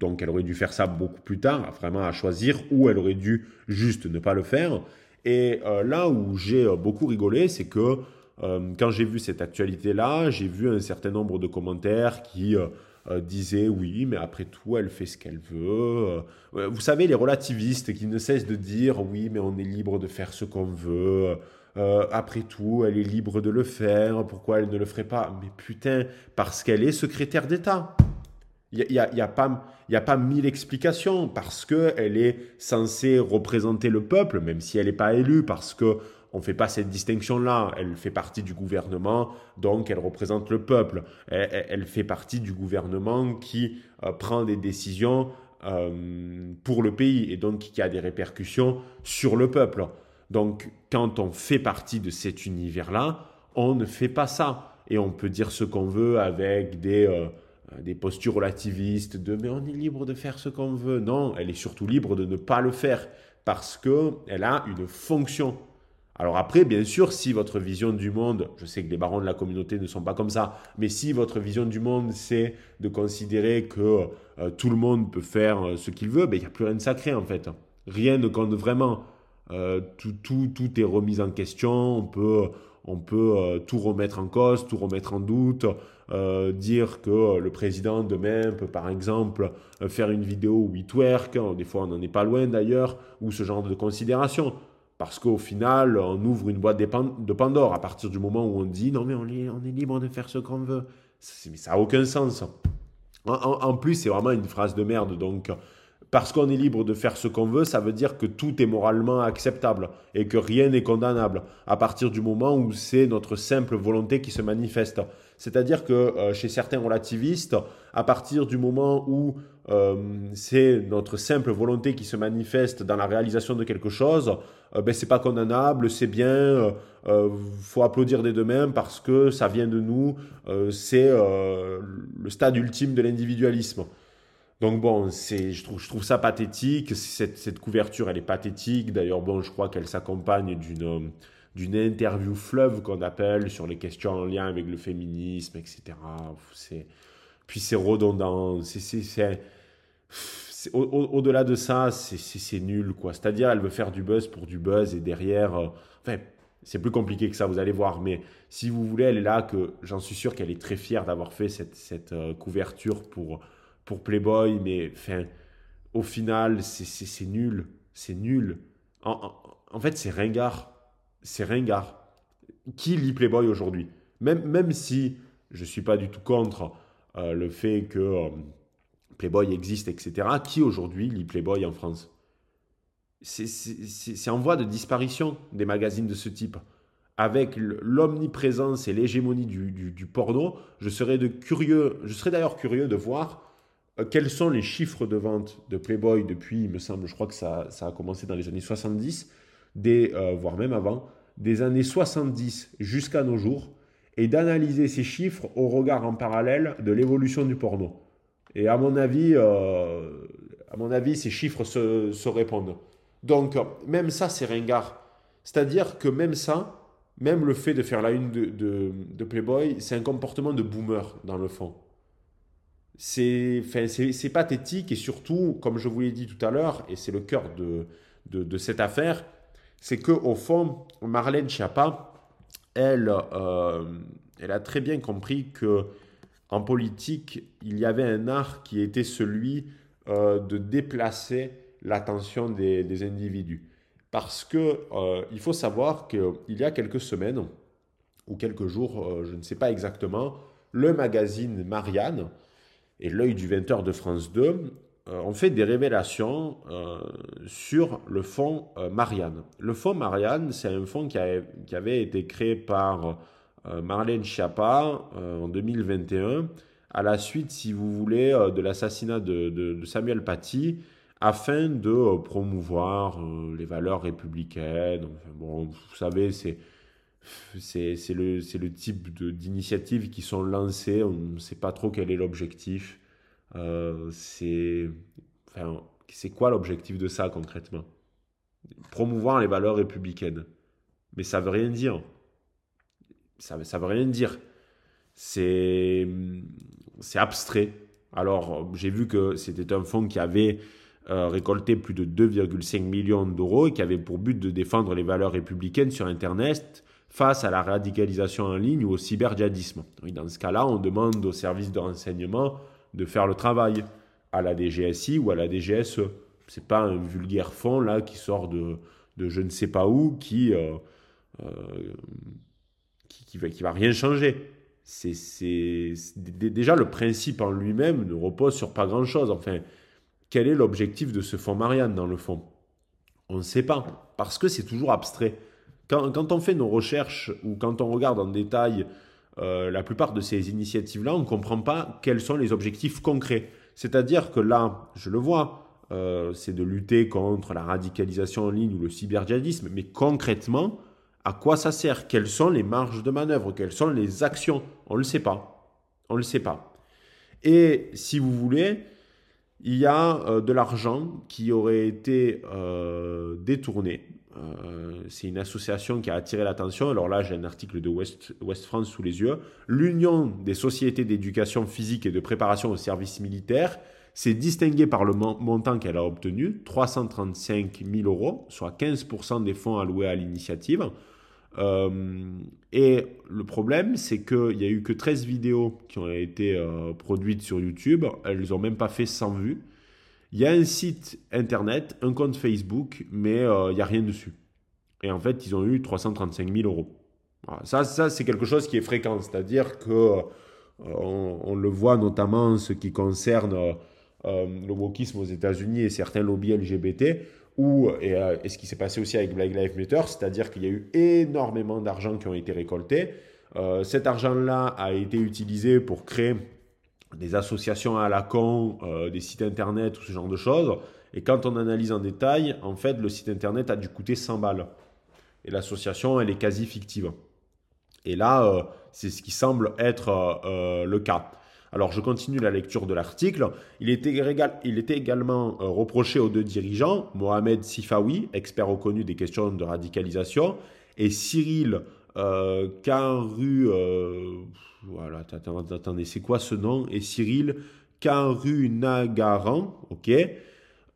donc elle aurait dû faire ça beaucoup plus tard, vraiment à choisir, ou elle aurait dû juste ne pas le faire. Et euh, là où j'ai euh, beaucoup rigolé, c'est que euh, quand j'ai vu cette actualité-là, j'ai vu un certain nombre de commentaires qui disaient oui, mais après tout, elle fait ce qu'elle veut. vous savez, les relativistes qui ne cessent de dire oui, mais on est libre de faire ce qu'on veut. Après tout, elle est libre de le faire. Pourquoi elle ne le ferait pas? Mais putain, parce qu'elle est secrétaire d'État. Il n'y a, y a, pas, a pas mille explications parce qu'elle est censée représenter le peuple, même si elle n'est pas élue, parce que on ne fait pas cette distinction-là. Elle fait partie du gouvernement, donc elle représente le peuple. Elle, fait partie du gouvernement qui euh, prend des décisions euh, pour le pays et donc qui a des répercussions sur le peuple. Donc quand on fait partie de cet univers-là, on ne fait pas ça. Et on peut dire ce qu'on veut avec des... Euh, des postures relativistes de mais on est libre de faire ce qu'on veut. Non, elle est surtout libre de ne pas le faire parce qu'elle a une fonction. Alors après, bien sûr, si votre vision du monde, je sais que les barons de la communauté ne sont pas comme ça, mais si votre vision du monde, c'est de considérer que euh, tout le monde peut faire euh, ce qu'il veut, ben, il n'y a plus rien de sacré en fait. Rien ne compte vraiment. Tout, tout, tout est remis en question, on peut, on peut tout remettre en cause, tout remettre en doute. Euh, dire que le président demain peut par exemple euh, faire une vidéo où il twerk, des fois on n'en est pas loin d'ailleurs, ou ce genre de considération. Parce qu'au final, on ouvre une boîte de Pandore à partir du moment où on dit non mais on est, on est libre de faire ce qu'on veut. Mais ça n'a aucun sens. En, plus, c'est vraiment une phrase de merde. Donc, parce qu'on est libre de faire ce qu'on veut, ça veut dire que tout est moralement acceptable et que rien n'est condamnable à partir du moment où c'est notre simple volonté qui se manifeste. C'est-à-dire que euh, chez certains relativistes, à partir du moment où euh, c'est notre simple volonté qui se manifeste dans la réalisation de quelque chose, euh, ben c'est pas condamnable, c'est bien, euh, faut applaudir des deux mains parce que ça vient de nous, c'est le stade ultime de l'individualisme. Donc bon, c'est, je trouve, je trouve ça pathétique. Cette, cette couverture, elle est pathétique. D'ailleurs, bon, je crois qu'elle s'accompagne d'une d'une interview fleuve qu'on appelle sur les questions en lien avec le féminisme, etc. C'est, puis c'est redondant. C'est, au-delà de ça, c'est nul, quoi. C'est-à-dire, elle veut faire du buzz pour du buzz et derrière, euh, enfin, c'est plus compliqué que ça, vous allez voir. Mais si vous voulez, elle est là, que j'en suis sûr qu'elle est très fière d'avoir fait cette, euh, couverture pour, pour Playboy. Mais enfin, au final, c'est nul. C'est nul. En, fait, c'est ringard. C'est ringard. Qui lit Playboy aujourd'hui? Même, même si je ne suis pas du tout contre euh, le fait que Playboy existe, etc. Qui aujourd'hui lit Playboy en France? C'est en voie de disparition des magazines de ce type. Avec l'omniprésence et l'hégémonie du, porno, je serais, de curieux, je serais d'ailleurs curieux de voir euh, quels sont les chiffres de vente de Playboy depuis, il me semble, je crois que ça, a commencé dans les années 70, des, euh, voire même avant, des années 70 jusqu'à nos jours, et d'analyser ces chiffres au regard en parallèle de l'évolution du porno. Et à mon avis, euh, à mon avis ces chiffres se, répondent. Donc, même ça, c'est ringard. C'est-à-dire que même ça, même le fait de faire la une de, Playboy, c'est un comportement de boomer, dans le fond. C'est pathétique et surtout, comme je vous l'ai dit tout à l'heure, et c'est le cœur de, de, cette affaire, c'est qu'au fond, Marlène Schiappa, elle, euh, elle a très bien compris que en politique, il y avait un art qui était celui euh, de déplacer l'attention des, individus. Parce que euh, il faut savoir qu'il y a quelques semaines ou quelques jours, je ne sais pas exactement, le magazine Marianne et l'œil du 20h de France 2 ont fait des révélations sur le fonds Marianne. Le fonds Marianne, c'est un fonds qui, avait été créé par euh, Marlène Schiappa euh, en 2021, à la suite, si vous voulez, euh, de l'assassinat de, Samuel Paty, afin de promouvoir les valeurs républicaines. bon, vous savez, c'est c'est le, le, type d'initiatives qui sont lancées, on ne sait pas trop quel est l'objectif. c'est enfin, quoi l'objectif de ça concrètement? Promouvoir les valeurs républicaines. Mais ça veut rien dire ça ne veut rien dire. C'est abstrait. Alors, j'ai vu que c'était un fonds qui avait euh, récolté plus de 2,5 millions d'euros et qui avait pour but de défendre les valeurs républicaines sur Internet face à la radicalisation en ligne ou au cyberdjihadisme. dans ce cas-là, on demande aux services de renseignement de faire le travail à la DGSI ou à la DGSE. Ce n'est pas un vulgaire fonds là qui sort de, de je ne sais pas où, qui, euh, euh, qui, va, qui va rien changer. C'est, déjà le principe en lui-même ne repose sur pas grand-chose. Enfin, quel est l'objectif de ce fonds Marianne dans le fond? On ne sait pas, parce que c'est toujours abstrait. Quand, on fait nos recherches ou quand on regarde en détail euh, la plupart de ces initiatives-là, on ne comprend pas quels sont les objectifs concrets. C'est-à-dire que là, je le vois, euh, c'est de lutter contre la radicalisation en ligne ou le cyberdjihadisme, mais concrètement, à quoi ça sert? Quelles sont les marges de manœuvre? Quelles sont les actions? On ne le sait pas. On ne le sait pas. Et si vous voulez, il y a euh, de l'argent qui aurait été euh, détourné. Euh, c'est une association qui a attiré l'attention. Alors là, j'ai un article de West, West France sous les yeux. L'Union des sociétés d'éducation physique et de préparation au service militaire s'est distinguée par le montant qu'elle a obtenu, 335 000 euros, soit 15% des fonds alloués à l'initiative. Euh, et le problème, c'est qu'il n'y a eu que 13 vidéos qui ont été euh, produites sur YouTube. Elles n'ont même pas fait 100 vues. Il y a un site internet, un compte Facebook, mais euh, il n'y a rien dessus. Et en fait, ils ont eu 335 000 euros. Ça, ça c'est quelque chose qui est fréquent. C'est-à-dire que on, le voit notamment en ce qui concerne le wokisme aux États-Unis et certains lobbies LGBT ou, euh, et, ce qui s'est passé aussi avec Black Lives Matter, c'est-à-dire qu'il y a eu énormément d'argent qui ont été récoltés. Euh, cet argent-là a été utilisé pour créer des associations à la con, euh, des sites internet, tout ce genre de choses. Et quand on analyse en détail, en fait, le site internet a dû coûter 100 balles. Et l'association, elle est quasi fictive. Et là, c'est ce qui semble être le cas. Alors je continue la lecture de l'article. Il était, également euh, reproché aux deux dirigeants, Mohamed Sifawi, expert reconnu des questions de radicalisation, et Cyril euh, Caru... Euh, voilà, c'est quoi ce nom? Et Cyril Karunagaran, ok,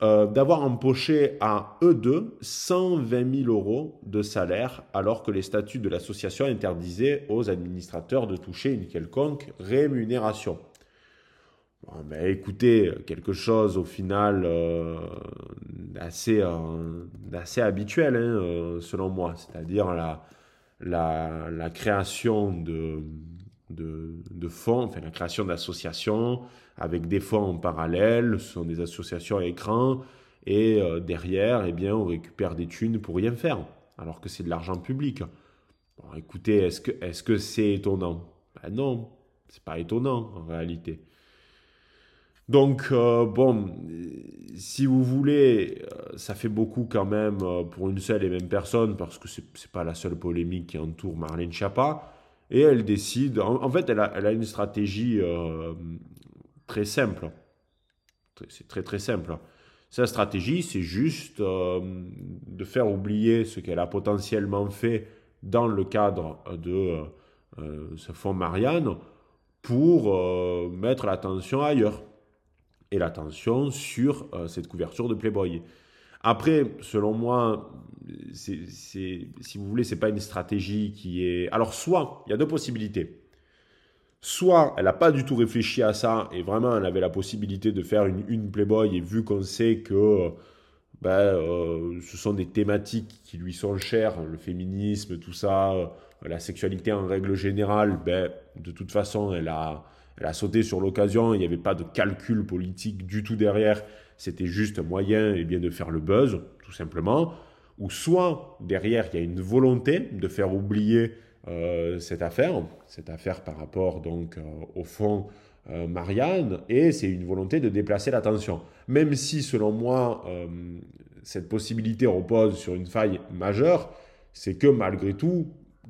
euh, d'avoir empoché à eux deux 120 000 euros de salaire, alors que les statuts de l'association interdisaient aux administrateurs de toucher une quelconque rémunération. écoutez, quelque chose au final euh, d'assez euh, habituel, hein, selon moi, c'est-à-dire la, la, la, création de, de, de fonds, enfin la création d'associations, avec des fonds en parallèle, ce sont des associations à écran, et euh, derrière, eh bien, on récupère des thunes pour rien faire, alors que c'est de l'argent public. Bon, écoutez, est-ce que c'est -ce c'est étonnant? Ben Non, c'est pas étonnant en réalité. Donc, euh, bon, si vous voulez, euh, ça fait beaucoup quand même pour une seule et même personne, parce que ce n'est pas la seule polémique qui entoure Marlène Schiappa. Et elle décide, en, fait, elle a, elle a, une stratégie très simple. C'est très très simple. Sa stratégie, c'est juste euh, de faire oublier ce qu'elle a potentiellement fait dans le cadre de euh, euh, ce fonds Marianne pour mettre l'attention ailleurs. Et l'attention sur cette couverture de Playboy. Après, selon moi, c'est, si vous voulez, c'est pas une stratégie qui est. Alors, soit, il y a deux possibilités. Soit elle n'a pas du tout réfléchi à ça et vraiment elle avait la possibilité de faire une, une Playboy et vu qu'on sait que ben, euh, ce sont des thématiques qui lui sont chères, le féminisme, tout ça, euh, la sexualité en règle générale, ben, de toute façon elle a, elle a sauté sur l'occasion, il n'y avait pas de calcul politique du tout derrière, c'était juste un moyen eh bien, de faire le buzz, tout simplement. Ou soit derrière il y a une volonté de faire oublier euh, cette affaire, cette affaire par rapport donc euh, au fond euh, Marianne, et c'est une volonté de déplacer l'attention. Même si, selon moi, cette possibilité repose sur une faille majeure, c'est que malgré tout,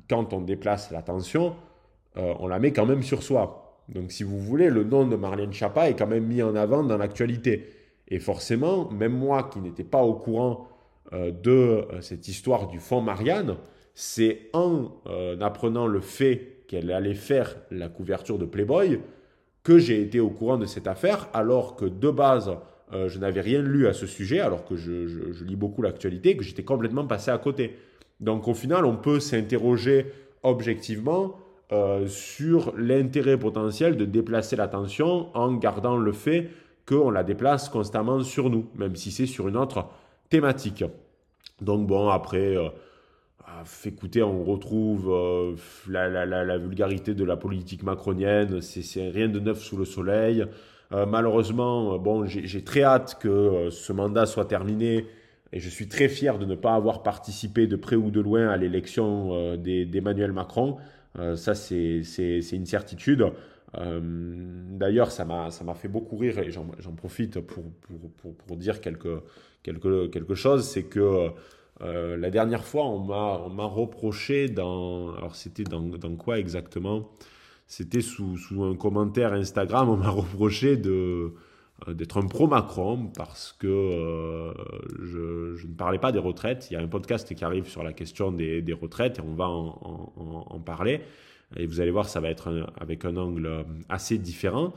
quand on déplace l'attention, on la met quand même sur soi. Donc, si vous voulez, le nom de Marlène Chapa est quand même mis en avant dans l'actualité. Et forcément, même moi qui n'étais pas au courant de cette histoire du fond Marianne, c'est en euh, apprenant le fait qu'elle allait faire la couverture de Playboy que j'ai été au courant de cette affaire, alors que de base, euh, je n'avais rien lu à ce sujet, alors que je, lis beaucoup l'actualité, que j'étais complètement passé à côté. Donc au final, on peut s'interroger objectivement euh, sur l'intérêt potentiel de déplacer l'attention en gardant le fait qu'on la déplace constamment sur nous, même si c'est sur une autre thématique. Donc bon, après, écoutez, on retrouve euh, la, vulgarité de la politique macronienne, c'est rien de neuf sous le soleil. Euh, malheureusement, euh, bon, j'ai très hâte que ce mandat soit terminé et je suis très fier de ne pas avoir participé de près ou de loin à l'élection d'Emmanuel Macron. ça, c'est une certitude. D'ailleurs, ça m'a fait beaucoup rire et j'en profite pour, dire quelque chose, c'est que euh, la dernière fois, on m'a reproché dans. Alors, c'était dans, quoi exactement? C'était sous, un commentaire Instagram, on m'a reproché euh, d'être un pro-Macron parce que euh, je, ne parlais pas des retraites. Il y a un podcast qui arrive sur la question des, retraites et on va en, parler. Et vous allez voir, ça va être avec un angle assez différent.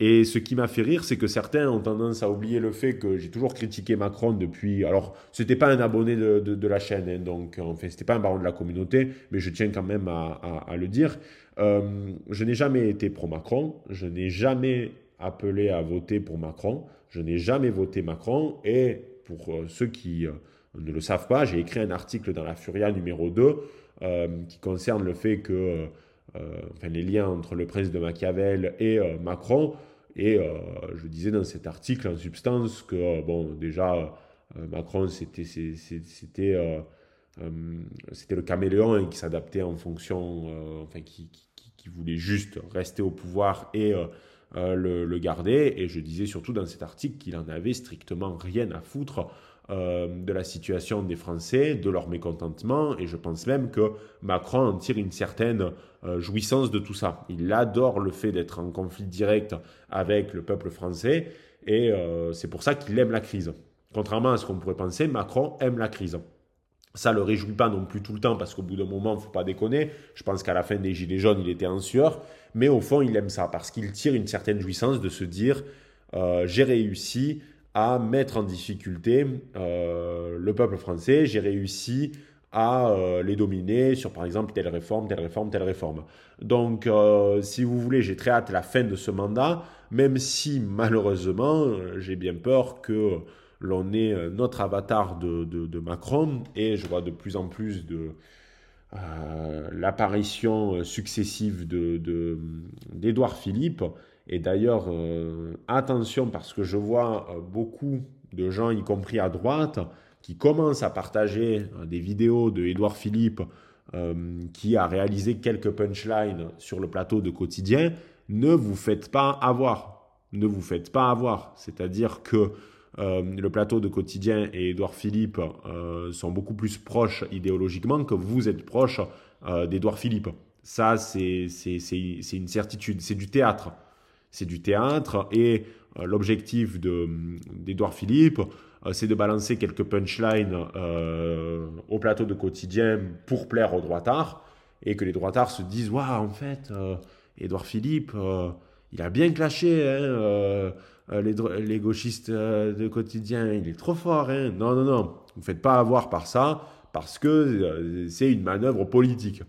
Et ce qui m'a fait rire, c'est que certains ont tendance à oublier le fait que j'ai toujours critiqué Macron depuis. Alors, c'était pas un abonné de, de, la chaîne, hein, donc enfin, c'était pas un baron de la communauté, mais je tiens quand même à, à, le dire. Euh, je n'ai jamais été pro-Macron, je n'ai jamais appelé à voter pour Macron, je n'ai jamais voté Macron, et pour euh, ceux qui euh, ne le savent pas, j'ai écrit un article dans la Furia numéro 2 qui concerne le fait que. enfin, les liens entre le prince de Machiavel et Macron, et euh, je disais dans cet article en substance que, euh, bon, déjà, euh, Macron, c'était le caméléon hein, qui s'adaptait en fonction, enfin, qui, qui, voulait juste rester au pouvoir et le, le, garder. Et je disais surtout dans cet article qu'il en avait strictement rien à foutre euh, de la situation des Français, de leur mécontentement, et je pense même que Macron en tire une certaine euh, jouissance de tout ça. Il adore le fait d'être en conflit direct avec le peuple français, et euh, c'est pour ça qu'il aime la crise. Contrairement à ce qu'on pourrait penser, Macron aime la crise. Ça ne le réjouit pas non plus tout le temps parce qu'au bout d'un moment, il faut pas déconner. Je pense qu'à la fin des Gilets jaunes, il était en sueur. Mais au fond, il aime ça parce qu'il tire une certaine jouissance de se dire j'ai réussi à mettre en difficulté euh, le peuple français, j'ai réussi à euh, les dominer sur par exemple telle réforme, telle réforme, telle réforme. Donc si vous voulez, j'ai très hâte la fin de ce mandat, même si malheureusement j'ai bien peur que l'on ait notre avatar de, Macron et je vois de plus en plus de... l'apparition successive d'Édouard de, Philippe et d'ailleurs, euh, attention parce que je vois euh, beaucoup de gens, y compris à droite, qui commencent à partager euh, des vidéos de Édouard Philippe qui a réalisé quelques punchlines sur le plateau de quotidien. Ne vous faites pas avoir. Ne vous faites pas avoir. C'est-à-dire que le plateau de quotidien et Édouard Philippe sont beaucoup plus proches idéologiquement que vous êtes proche d'Édouard Philippe. Ça, c'est une certitude. C'est du théâtre c'est du théâtre. Et euh, l'objectif d'Edouard Philippe, euh, c'est de balancer quelques punchlines euh, au plateau de quotidien pour plaire aux droitards. Et que les droitards se disent Waouh, en fait, Edouard Philippe, il a bien clashé. Hein, les, gauchistes de quotidien, il est trop fort. Hein. Non, non, non, vous ne faites pas avoir par ça parce que c'est une manœuvre politique.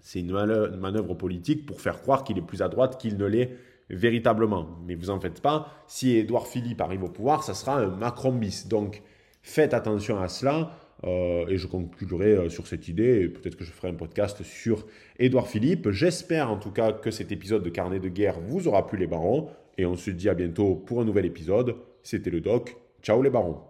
C'est une manœuvre politique pour faire croire qu'il est plus à droite qu'il ne l'est véritablement. Mais vous en faites pas, si Édouard Philippe arrive au pouvoir, ça sera un Macron bis. Donc faites attention à cela. Euh, et je conclurai euh, sur cette idée. Peut-être que je ferai un podcast sur Édouard Philippe. J'espère en tout cas que cet épisode de Carnet de guerre vous aura plu les barons. Et on se dit à bientôt pour un nouvel épisode. C'était le doc. Ciao les barons.